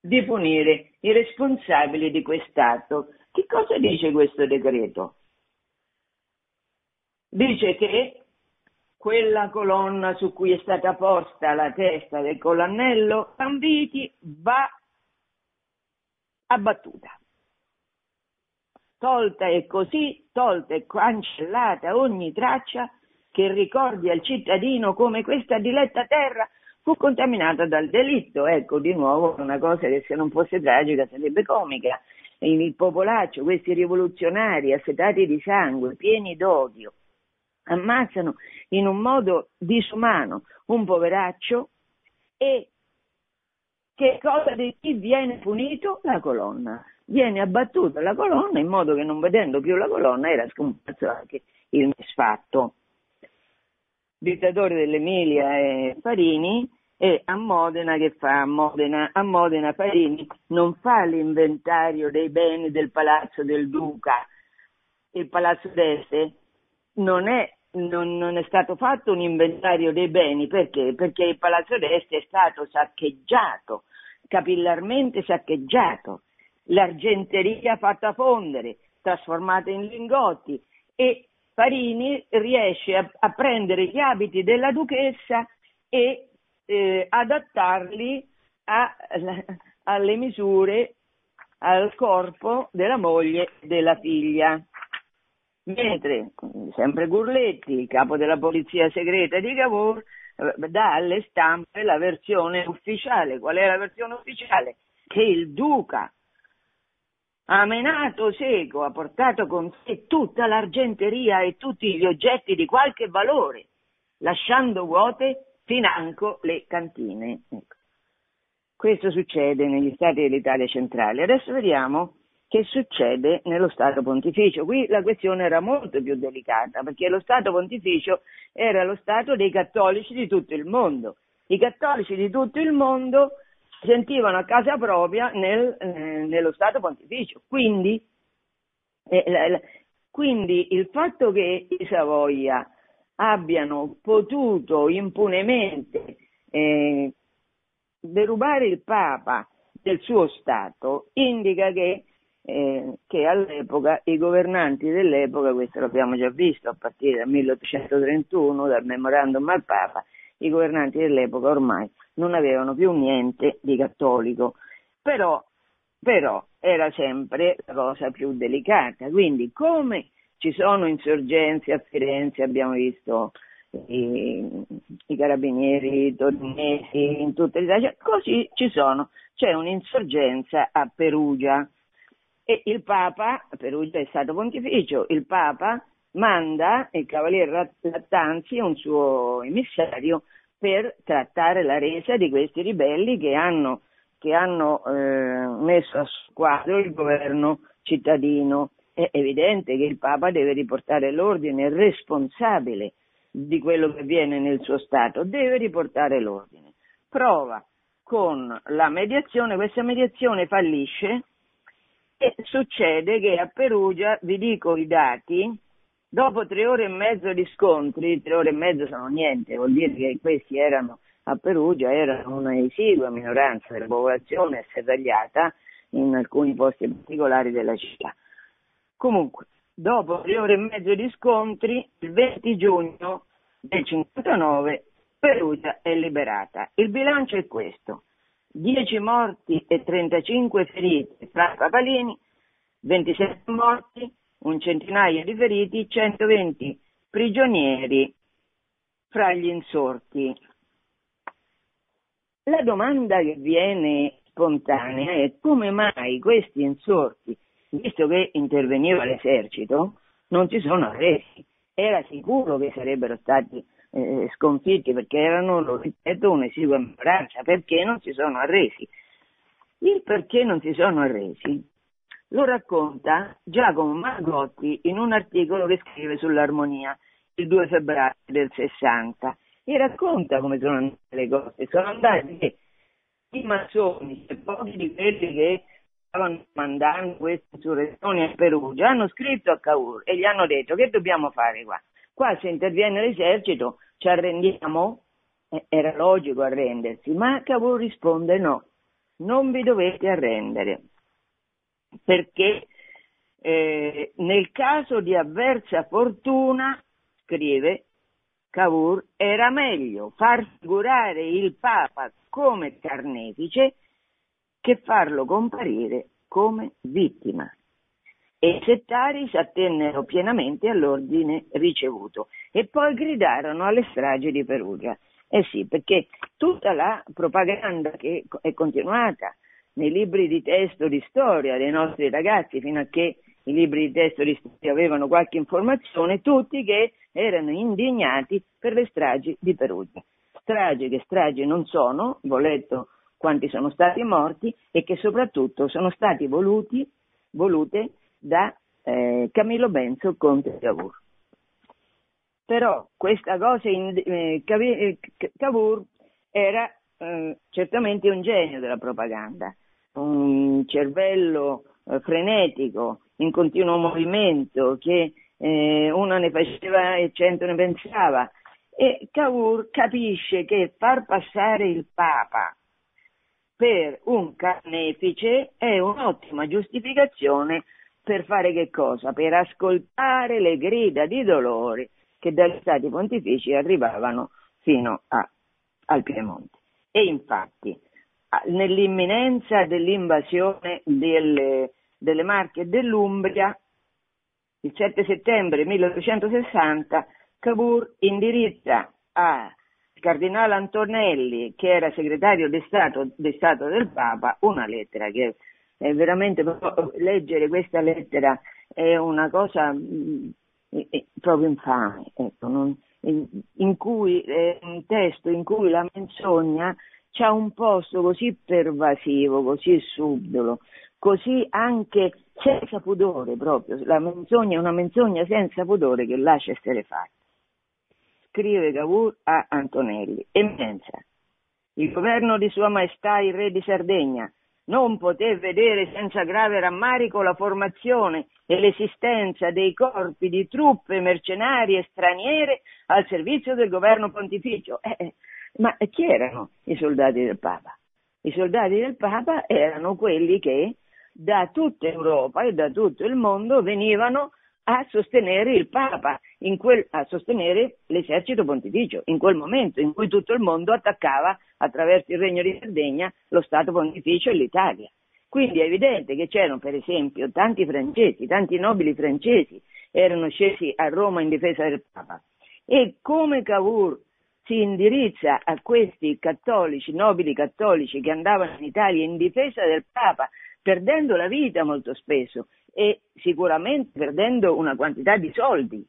di punire i responsabili di quest'atto. Che cosa dice questo decreto? Dice che quella colonna su cui è stata posta la testa del colonnello Ambiti va abbattuta tolta e così, tolta e cancellata ogni traccia che ricordi al cittadino come questa diletta terra fu contaminata dal delitto. Ecco, di nuovo una cosa che se non fosse tragica sarebbe comica. Il popolaccio, questi rivoluzionari assetati di sangue, pieni d'odio, ammazzano in un modo disumano un poveraccio e che cosa di chi viene punito? La colonna viene abbattuta la colonna in modo che non vedendo più la colonna era scomparso anche il misfatto. Dittatore dell'Emilia e Farini e a Modena che fa? A Modena, a Modena Farini non fa l'inventario dei beni del palazzo del Duca. Il palazzo d'Este non è, non, non è stato fatto un inventario dei beni perché? Perché il palazzo d'Este è stato saccheggiato, capillarmente saccheggiato l'argenteria fatta fondere, trasformata in lingotti e Farini riesce a, a prendere gli abiti della duchessa e eh, adattarli a, alle misure, al corpo della moglie e della figlia. Mentre, sempre Gurletti, il capo della polizia segreta di Cavour, eh, dà alle stampe la versione ufficiale. Qual è la versione ufficiale? Che il duca ha menato seco, ha portato con sé tutta l'argenteria e tutti gli oggetti di qualche valore, lasciando vuote financo le cantine. Ecco. Questo succede negli stati dell'Italia centrale. Adesso vediamo che succede nello Stato Pontificio. Qui la questione era molto più delicata perché lo Stato Pontificio era lo Stato dei cattolici di tutto il mondo. I cattolici di tutto il mondo sentivano a casa propria nel, eh, nello Stato Pontificio. Quindi, eh, la, la, quindi, il fatto che i Savoia abbiano potuto impunemente eh, derubare il Papa del suo Stato indica che, eh, che, all'epoca i governanti dell'epoca, questo l'abbiamo già visto a partire dal 1831, dal memorandum al Papa, i governanti dell'epoca ormai non avevano più niente di cattolico, però, però era sempre la cosa più delicata. Quindi come ci sono insorgenze a Firenze, abbiamo visto i, i carabinieri torinesi in tutta l'Italia, così ci sono, c'è un'insorgenza a Perugia. E il Papa, Perugia è stato pontificio, il Papa manda il Cavaliere Lattanzi, un suo emissario, per trattare la resa di questi ribelli che hanno, che hanno eh, messo a squadro il governo cittadino. È evidente che il Papa deve riportare l'ordine, responsabile di quello che avviene nel suo Stato, deve riportare l'ordine. Prova con la mediazione, questa mediazione fallisce e succede che a Perugia, vi dico i dati, Dopo tre ore e mezzo di scontri, tre ore e mezzo sono niente, vuol dire che questi erano a Perugia, erano una esigua minoranza della popolazione serragliata, in alcuni posti particolari della città. Comunque, dopo tre ore e mezzo di scontri, il 20 giugno del 59 Perugia è liberata. Il bilancio è questo. 10 morti e 35 feriti fra papalini, 27 morti, un centinaio di feriti, 120 prigionieri fra gli insorti. La domanda che viene spontanea è come mai questi insorti, visto che interveniva l'esercito, non si sono arresi. Era sicuro che sarebbero stati eh, sconfitti perché erano, lo ripeto, un'esigua minoranza. Perché non si sono arresi? Il perché non si sono arresi lo racconta Giacomo Margotti in un articolo che scrive sull'armonia il 2 febbraio del 60 e racconta come sono andate le cose. Sono andati i massoni, e pochi di quelli che stavano mandando queste insurrezioni a Perugia, hanno scritto a Cavour e gli hanno detto che dobbiamo fare qua? Qua se interviene l'esercito ci arrendiamo? Era logico arrendersi, ma Cavour risponde no, non vi dovete arrendere perché eh, nel caso di avversa fortuna, scrive Cavour, era meglio far figurare il Papa come carnefice che farlo comparire come vittima. E i settari si attennero pienamente all'ordine ricevuto e poi gridarono alle stragi di Perugia. Eh sì, perché tutta la propaganda che è continuata nei libri di testo di storia dei nostri ragazzi, fino a che i libri di testo di storia avevano qualche informazione, tutti che erano indignati per le stragi di Perugia. Stragi che stragi non sono, ho letto quanti sono stati morti e che soprattutto sono stati voluti, volute da eh, Camillo Benzo Conte Cavour. Però questa cosa in, eh, eh Cavour era eh, certamente un genio della propaganda un cervello eh, frenetico, in continuo movimento, che eh, uno ne faceva e cento ne pensava. E Cavour capisce che far passare il Papa per un carnefice è un'ottima giustificazione per fare che cosa? Per ascoltare le grida di dolore che dagli stati pontifici arrivavano fino a, al Piemonte. E infatti nell'imminenza dell'invasione delle, delle Marche e dell'Umbria, il 7 settembre 1860, Cavour indirizza al cardinale Antonelli, che era segretario di Stato, di Stato del Papa, una lettera che è veramente leggere questa lettera è una cosa mm, proprio infame, ecco, non, in, cui è un testo in cui la menzogna c'ha un posto così pervasivo, così subdolo, così anche senza pudore proprio, la menzogna è una menzogna senza pudore che lascia essere fatta. Scrive Cavour a Antonelli, Eminenza, il governo di Sua Maestà il Re di Sardegna non poté vedere senza grave rammarico la formazione e l'esistenza dei corpi di truppe mercenarie straniere al servizio del governo pontificio. Eh, eh ma chi erano i soldati del Papa? I soldati del Papa erano quelli che da tutta Europa e da tutto il mondo venivano a sostenere il Papa, quel, a sostenere l'esercito pontificio, in quel momento in cui tutto il mondo attaccava attraverso il Regno di Sardegna lo Stato pontificio e l'Italia. Quindi è evidente che c'erano per esempio tanti francesi, tanti nobili francesi erano scesi a Roma in difesa del Papa e come Cavour si indirizza a questi cattolici, nobili cattolici che andavano in Italia in difesa del Papa, perdendo la vita molto spesso e sicuramente perdendo una quantità di soldi.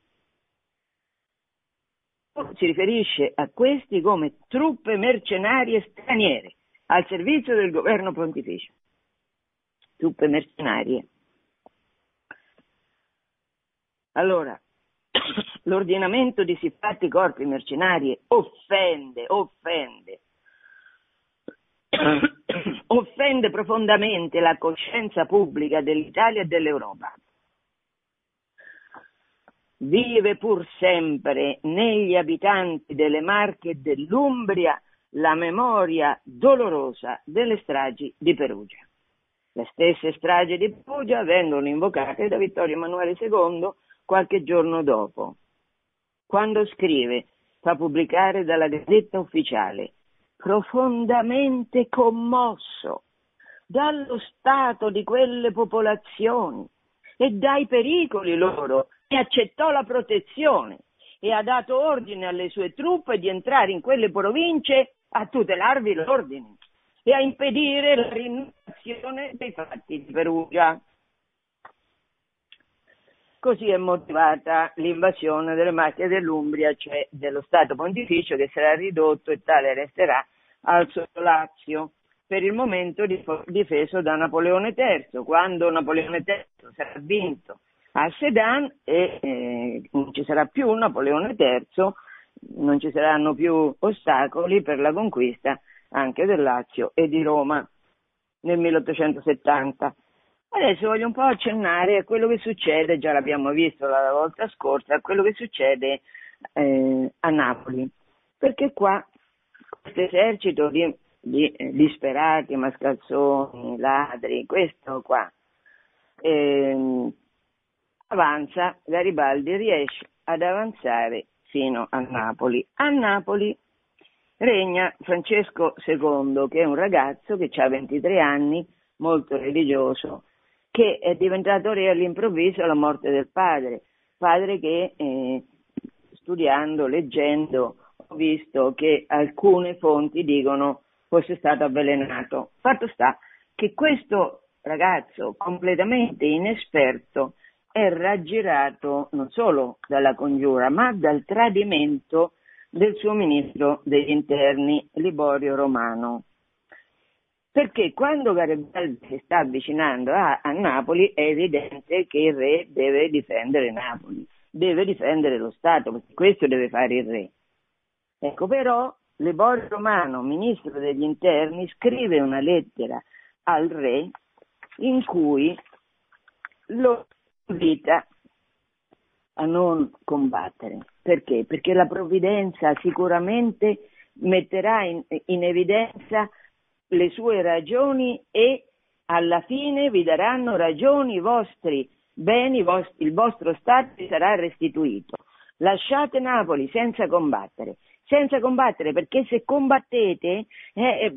Si riferisce a questi come truppe mercenarie straniere al servizio del governo pontificio. Truppe mercenarie. Allora, l'ordinamento di siffatti corpi mercenari offende, offende, offende profondamente la coscienza pubblica dell'Italia e dell'Europa. Vive pur sempre negli abitanti delle Marche e dell'Umbria la memoria dolorosa delle stragi di Perugia. Le stesse stragi di Perugia vengono invocate da Vittorio Emanuele II qualche giorno dopo, quando scrive, fa pubblicare dalla Gazzetta Ufficiale, profondamente commosso dallo stato di quelle popolazioni e dai pericoli loro e accettò la protezione e ha dato ordine alle sue truppe di entrare in quelle province a tutelarvi l'ordine e a impedire la rinnovazione dei fatti di Perugia. Così è motivata l'invasione delle macchie dell'Umbria, cioè dello Stato Pontificio che sarà ridotto e tale resterà al solo Lazio, per il momento difeso da Napoleone III. Quando Napoleone III sarà vinto a Sedan e eh, non ci sarà più Napoleone III, non ci saranno più ostacoli per la conquista anche del Lazio e di Roma nel 1870. Adesso voglio un po' accennare a quello che succede, già l'abbiamo visto la volta scorsa, a quello che succede eh, a Napoli, perché qua questo esercito di, di eh, disperati, mascalzoni, ladri, questo qua, eh, avanza, Garibaldi riesce ad avanzare fino a Napoli. A Napoli regna Francesco II, che è un ragazzo che ha 23 anni, molto religioso, che è diventato re all'improvviso alla morte del padre, padre che eh, studiando, leggendo, ho visto che alcune fonti dicono fosse stato avvelenato. Fatto sta che questo ragazzo completamente inesperto è raggirato non solo dalla congiura, ma dal tradimento del suo ministro degli interni, Liborio Romano. Perché quando Garibaldi si sta avvicinando a, a Napoli è evidente che il re deve difendere Napoli, deve difendere lo Stato, perché questo deve fare il re. Ecco, però Liborio Romano, ministro degli interni, scrive una lettera al re in cui lo invita a non combattere. Perché? Perché la provvidenza sicuramente metterà in, in evidenza le sue ragioni e alla fine vi daranno ragioni i vostri beni, il vostro Stato vi sarà restituito. Lasciate Napoli senza combattere, senza combattere perché se combattete eh, eh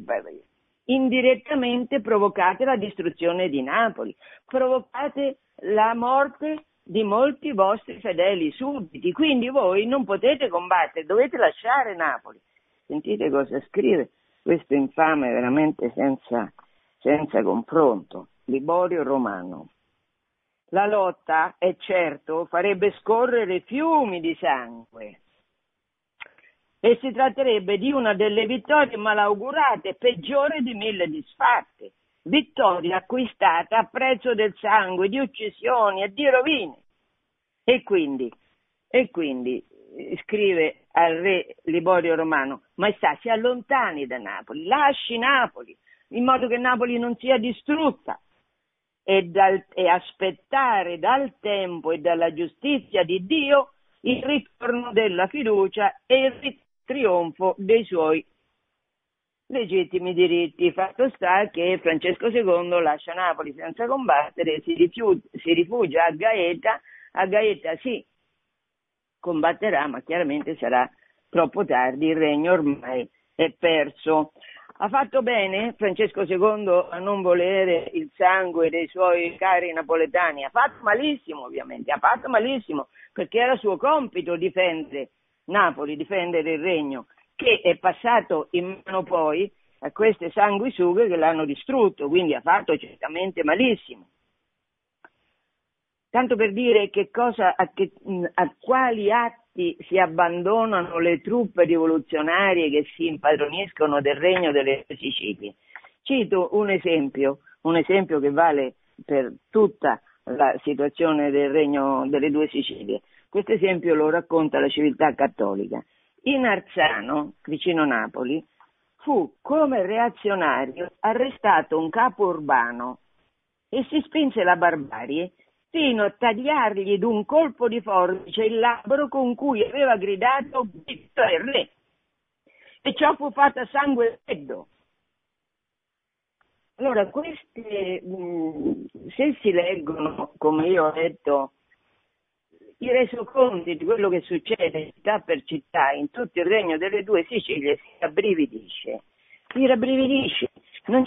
indirettamente provocate la distruzione di Napoli, provocate la morte di molti vostri fedeli sudditi, quindi voi non potete combattere, dovete lasciare Napoli. Sentite cosa scrive questo infame veramente senza, senza confronto, Liborio Romano. La lotta, è certo, farebbe scorrere fiumi di sangue e si tratterebbe di una delle vittorie malaugurate, peggiore di mille disfatte, vittoria acquistata a prezzo del sangue, di uccisioni e di rovine. E quindi, e quindi eh, scrive al re Liborio Romano, Maestà, si allontani da Napoli, lasci Napoli, in modo che Napoli non sia distrutta e, dal, e aspettare dal tempo e dalla giustizia di Dio il ritorno della fiducia e il trionfo dei suoi legittimi diritti. Fatto sta che Francesco II lascia Napoli senza combattere, si, si rifugia a Gaeta, a Gaeta sì, combatterà, ma chiaramente sarà troppo tardi, il regno ormai è perso. Ha fatto bene Francesco II a non volere il sangue dei suoi cari napoletani, ha fatto malissimo ovviamente, ha fatto malissimo perché era suo compito difendere Napoli, difendere il regno, che è passato in mano poi a queste sanguisughe che l'hanno distrutto, quindi ha fatto certamente malissimo. Tanto per dire che cosa, a, che, a quali atti si abbandonano le truppe rivoluzionarie che si impadroniscono del regno delle Sicilie. Cito un esempio, un esempio che vale per tutta la situazione del regno delle due Sicilie. Questo esempio lo racconta la civiltà cattolica. In Arzano, vicino Napoli, fu come reazionario arrestato un capo urbano e si spinse la barbarie a tagliargli d'un colpo di forbice il labbro con cui aveva gridato Vitto è re. E ciò fu fatto a sangue freddo. Allora, queste, mh, se si leggono, come io ho detto, i resoconti di quello che succede città per città in tutto il regno delle due Sicilie, si rabbrividisce. Si rabbrividisce. Sono,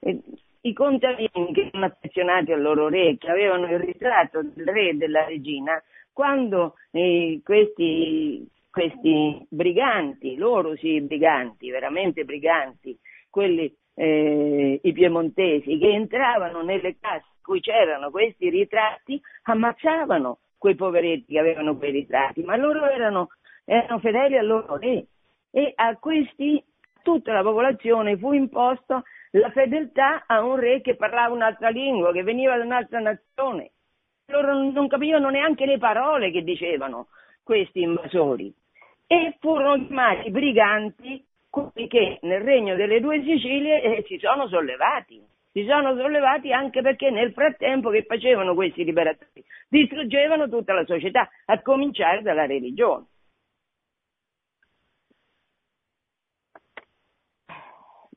eh, I contadini che sono affezionati al loro re, che avevano il ritratto del re e della regina, quando eh, questi, questi briganti, loro sì briganti, veramente briganti, quelli eh, i piemontesi che entravano nelle case in cui c'erano questi ritratti, ammazzavano quei poveretti che avevano quei ritratti, ma loro erano, erano fedeli al loro re. E a questi tutta la popolazione fu imposta la fedeltà a un re che parlava un'altra lingua, che veniva da un'altra nazione. Loro non capivano neanche le parole che dicevano questi invasori e furono chiamati briganti quelli che nel regno delle due Sicilie eh, si sono sollevati. Si sono sollevati anche perché nel frattempo che facevano questi liberatori distruggevano tutta la società, a cominciare dalla religione.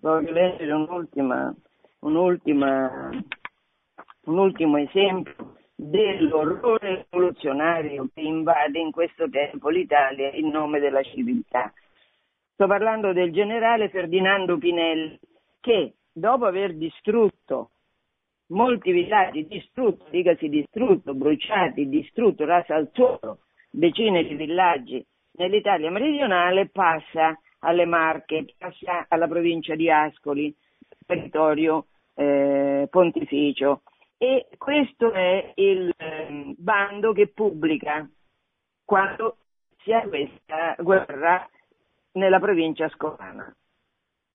Voglio leggere un'ultima, un'ultima, un ultimo esempio dell'orrore rivoluzionario che invade in questo tempo l'Italia in nome della civiltà. Sto parlando del generale Ferdinando Pinelli che dopo aver distrutto molti villaggi, distrutto, dicasi distrutto, bruciati, distrutto, raso al suolo, decine di villaggi nell'Italia meridionale, passa alle Marche, passa alla provincia di Ascoli, territorio eh, pontificio. E questo è il eh, bando che pubblica quando si ha questa guerra nella provincia ascolana.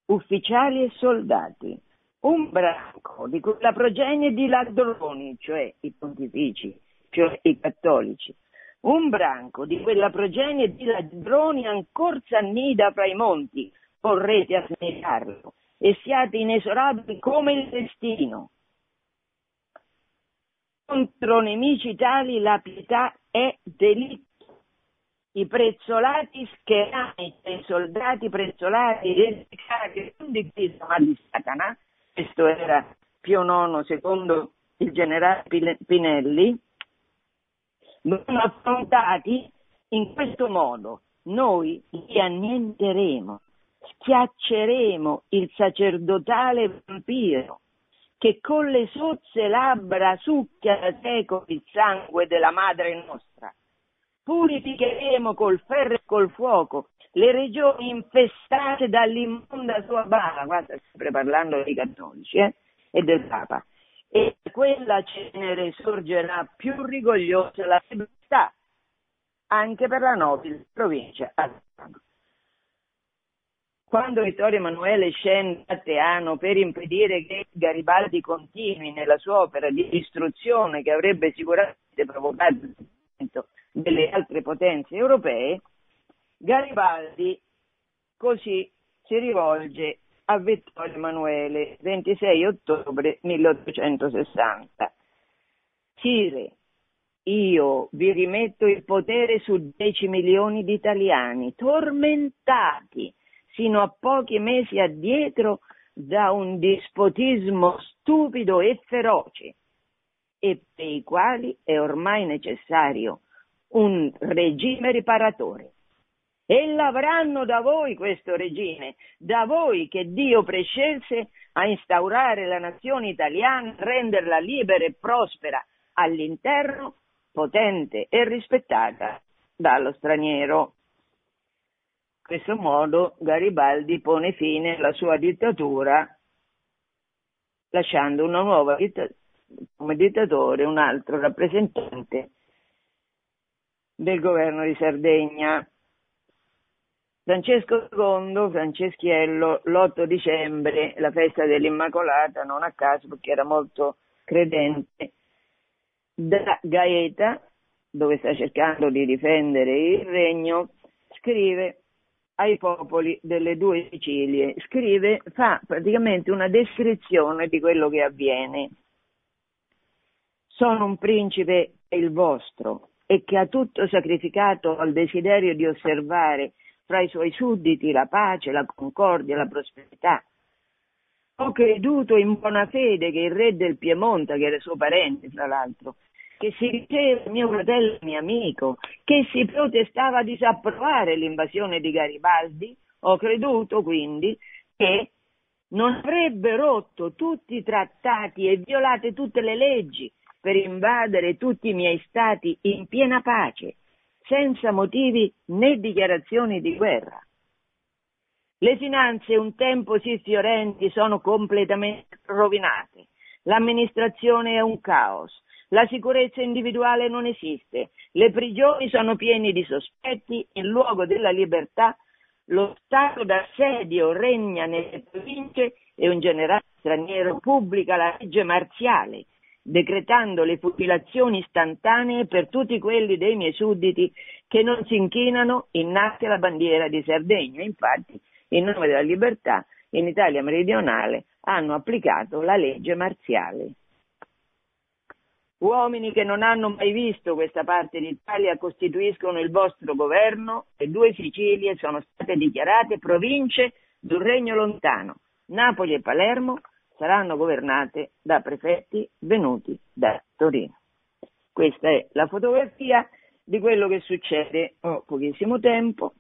Ufficiali e soldati, un branco di quella progenie di ladroni, cioè i pontifici, cioè i cattolici, un branco di quella progenie di ladroni ancor s'annida fra i monti, vorrete a e siate inesorabili come il destino. Contro nemici tali la pietà è delitto. I prezzolati scherani, i soldati prezzolati, dedicati, quindi Cristo di Satana, questo era Pio IX secondo il generale Pinelli, vengono affrontati in questo modo. Noi li annienteremo, schiacceremo il sacerdotale vampiro che con le sozze labbra succhia da secoli il sangue della madre nostra purificheremo col ferro e col fuoco le regioni infestate dall'immonda sua bala, guarda, sempre parlando dei cattolici eh, e del Papa, e quella cenere sorgerà più rigogliosa la libertà anche per la nobile provincia Quando Vittorio Emanuele scende a Teano per impedire che Garibaldi continui nella sua opera di distruzione che avrebbe sicuramente provocato delle altre potenze europee, Garibaldi così si rivolge a Vittorio Emanuele 26 ottobre 1860. Sire, io vi rimetto il potere su 10 milioni di italiani tormentati sino a pochi mesi addietro da un dispotismo stupido e feroce e per i quali è ormai necessario un regime riparatore. E l'avranno da voi questo regime, da voi che Dio prescelse a instaurare la nazione italiana, renderla libera e prospera all'interno, potente e rispettata dallo straniero. In questo modo Garibaldi pone fine alla sua dittatura lasciando una nuova dittatura come dittatore un altro rappresentante del governo di Sardegna. Francesco II, Franceschiello, l'8 dicembre, la festa dell'Immacolata, non a caso perché era molto credente, da Gaeta, dove sta cercando di difendere il regno, scrive ai popoli delle due Sicilie, scrive, fa praticamente una descrizione di quello che avviene. Sono un principe il vostro, e che ha tutto sacrificato al desiderio di osservare fra i suoi sudditi la pace, la concordia, la prosperità. ho creduto in buona fede che il re del Piemonte, che era suo parente fra l'altro, che si diceva mio fratello mio amico, che si protestava a disapprovare l'invasione di Garibaldi, ho creduto quindi che non avrebbe rotto tutti i trattati e violate tutte le leggi per invadere tutti i miei stati in piena pace, senza motivi né dichiarazioni di guerra. Le finanze un tempo sì fiorenti sono completamente rovinate, l'amministrazione è un caos, la sicurezza individuale non esiste, le prigioni sono piene di sospetti, in luogo della libertà lo Stato d'assedio regna nelle province e un generale straniero pubblica la legge marziale, decretando le fucilazioni istantanee per tutti quelli dei miei sudditi che non si inchinano innanzi alla bandiera di Sardegna. Infatti, in nome della libertà, in Italia meridionale hanno applicato la legge marziale. Uomini che non hanno mai visto questa parte d'Italia costituiscono il vostro governo e due Sicilie sono state dichiarate province d'un regno lontano. Napoli e Palermo saranno governate da prefetti venuti da Torino. Questa è la fotografia di quello che succede. Ho pochissimo tempo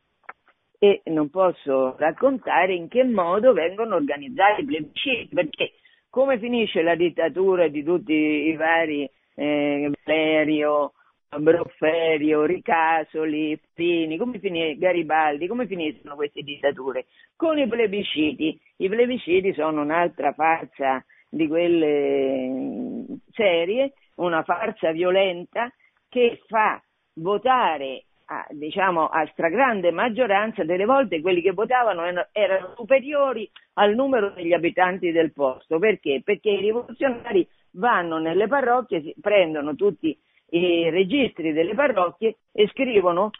e non posso raccontare in che modo vengono organizzati i plebisciti, perché come finisce la dittatura di tutti i vari eh, Valerio, Brofferio, Ricasoli, Pini, come finì Garibaldi, come finiscono queste dittature? Con i plebisciti. I plebisciti sono un'altra farsa di quelle serie, una farsa violenta che fa votare a, diciamo, a stragrande maggioranza delle volte quelli che votavano erano, superiori al numero degli abitanti del posto. Perché? Perché i rivoluzionari vanno nelle parrocchie, prendono tutti i registri delle parrocchie e scrivono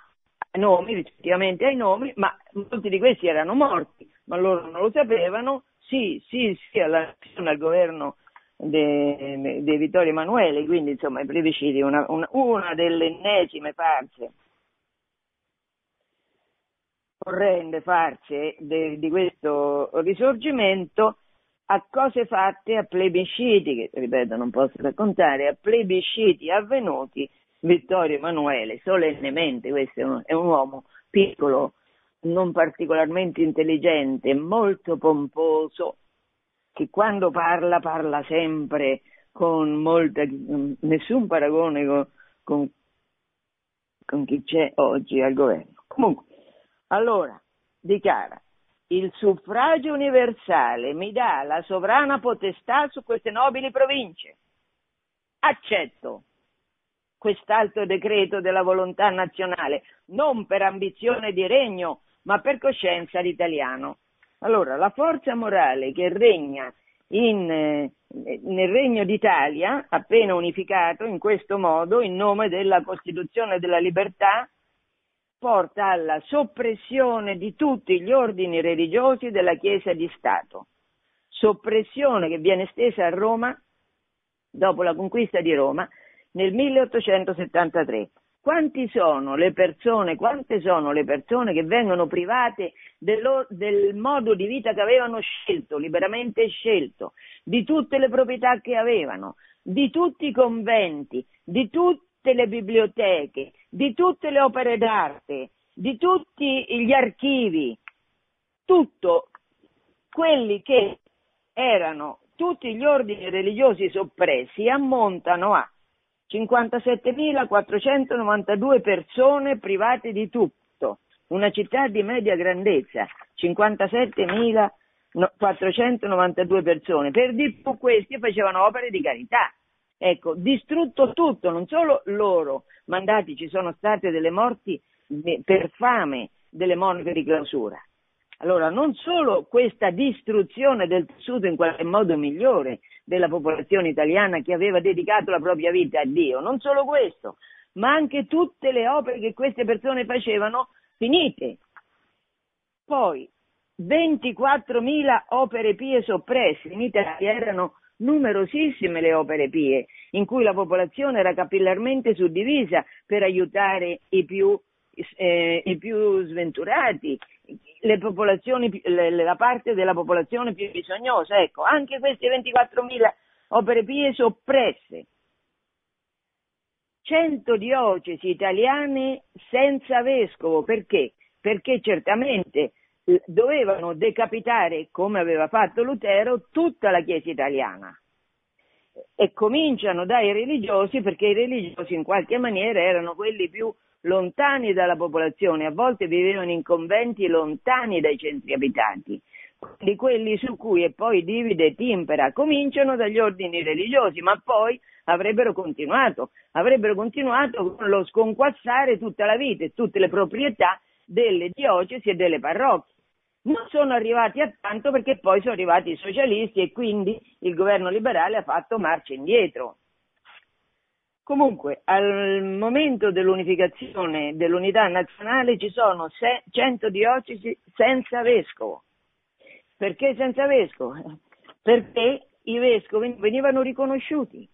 nomi rispettivamente ai nomi, ma molti di questi erano morti, ma loro non lo sapevano, sì, sì, sì, alla, al governo di Vittorio Emanuele, quindi insomma i plebisciti, una, una, una delle ennesime farse, orrende farse de, di questo risorgimento, a cose fatte, a plebisciti, che ripeto non posso raccontare, a plebisciti avvenuti, Vittorio Emanuele solennemente, questo è un, è un uomo piccolo, non particolarmente intelligente, molto pomposo, che quando parla parla sempre con molta, nessun paragone con, con, con chi c'è oggi al governo. Comunque, allora, dichiara, il suffragio universale mi dà la sovrana potestà su queste nobili province. Accetto quest'altro decreto della volontà nazionale, non per ambizione di regno, ma per coscienza d'italiano. Allora, la forza morale che regna in, eh, nel Regno d'Italia, appena unificato in questo modo, in nome della Costituzione della libertà, porta alla soppressione di tutti gli ordini religiosi della Chiesa di Stato. Soppressione che viene stesa a Roma dopo la conquista di Roma nel 1873. Quanti sono le persone, quante sono le persone che vengono private dello, del modo di vita che avevano scelto, liberamente scelto, di tutte le proprietà che avevano, di tutti i conventi, di tutte le biblioteche, di tutte le opere d'arte, di tutti gli archivi, tutto quelli che erano tutti gli ordini religiosi soppressi ammontano a 57.492 persone private di tutto, una città di media grandezza, 57.492 persone, per di più questi facevano opere di carità. Ecco, distrutto tutto, non solo loro, mandati, ci sono state delle morti per fame delle monache di clausura. Allora, non solo questa distruzione del tessuto in qualche modo migliore della popolazione italiana che aveva dedicato la propria vita a Dio, non solo questo, ma anche tutte le opere che queste persone facevano finite. Poi, 24.000 opere pie soppresse, in Italia erano numerosissime le opere pie, in cui la popolazione era capillarmente suddivisa per aiutare i più, eh, i più sventurati, le la parte della popolazione più bisognosa. Ecco, anche queste 24.000 opere pie soppresse. 100 diocesi italiane senza vescovo, perché? Perché certamente dovevano decapitare, come aveva fatto Lutero, tutta la Chiesa italiana. E cominciano dai religiosi, perché i religiosi in qualche maniera erano quelli più lontani dalla popolazione, a volte vivevano in conventi lontani dai centri abitati, di quelli su cui e poi divide e timpera, cominciano dagli ordini religiosi, ma poi avrebbero continuato, avrebbero continuato con lo sconquassare tutta la vita e tutte le proprietà delle diocesi e delle parrocchie. Non sono arrivati a tanto perché poi sono arrivati i socialisti e quindi il governo liberale ha fatto marcia indietro. Comunque, al momento dell'unificazione dell'unità nazionale ci sono 100 diocesi senza vescovo. Perché senza vescovo? Perché i vescovi venivano riconosciuti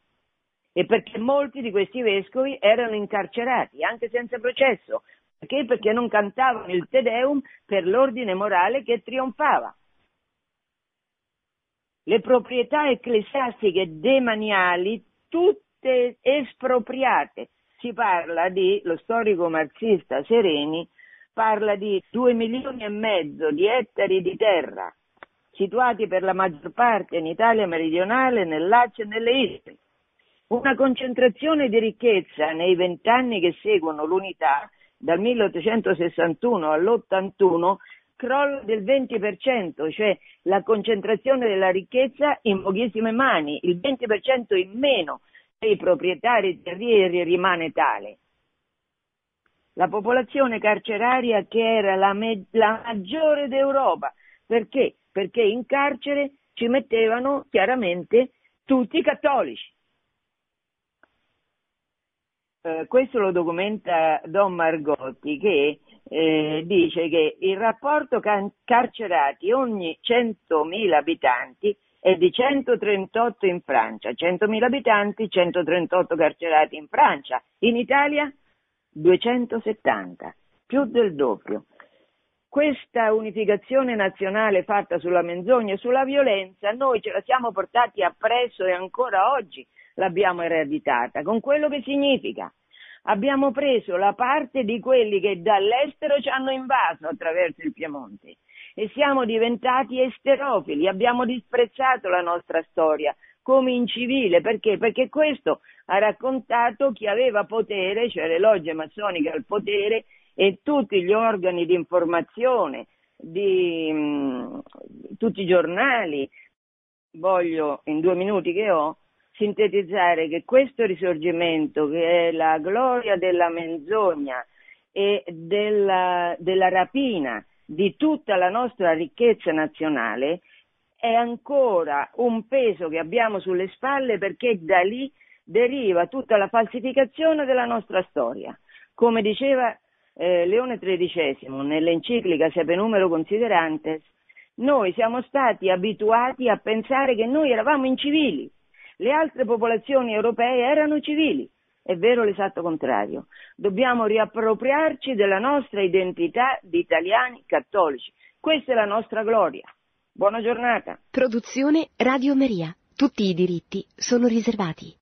e perché molti di questi vescovi erano incarcerati, anche senza processo. Perché? Perché non cantavano il Te Deum per l'ordine morale che trionfava. Le proprietà ecclesiastiche demaniali, tutte espropriate. Si parla di, lo storico marxista Sereni parla di due milioni e mezzo di ettari di terra situati per la maggior parte in Italia meridionale, nel Lazio e nelle isole. Una concentrazione di ricchezza nei vent'anni che seguono l'unità, dal 1861 all'81, crolla del 20%, cioè la concentrazione della ricchezza in pochissime mani, il 20% in meno dei proprietari terrieri rimane tale. La popolazione carceraria che era la, me- la maggiore d'Europa. Perché? Perché in carcere ci mettevano chiaramente tutti i cattolici. Eh, questo lo documenta Don Margotti che eh, dice che il rapporto can- carcerati ogni 100.000 abitanti è di 138 in Francia, 100.000 abitanti, 138 carcerati in Francia, in Italia 270, più del doppio. Questa unificazione nazionale fatta sulla menzogna e sulla violenza, noi ce la siamo portati appresso e ancora oggi l'abbiamo ereditata, con quello che significa. Abbiamo preso la parte di quelli che dall'estero ci hanno invaso attraverso il Piemonte e siamo diventati esterofili, abbiamo disprezzato la nostra storia come incivile, perché? Perché questo ha raccontato chi aveva potere, cioè le logge massoniche al potere e tutti gli organi di informazione, di mh, mm, tutti i giornali. Voglio, in due minuti che ho, sintetizzare che questo risorgimento, che è la gloria della menzogna e della, della rapina, di tutta la nostra ricchezza nazionale è ancora un peso che abbiamo sulle spalle perché da lì deriva tutta la falsificazione della nostra storia. Come diceva eh, Leone XIII nell'enciclica Sepe Numero Considerantes, noi siamo stati abituati a pensare che noi eravamo incivili, le altre popolazioni europee erano civili è vero l'esatto contrario. Dobbiamo riappropriarci della nostra identità di italiani cattolici. Questa è la nostra gloria. Buona giornata. Produzione Radio Maria. Tutti i diritti sono riservati.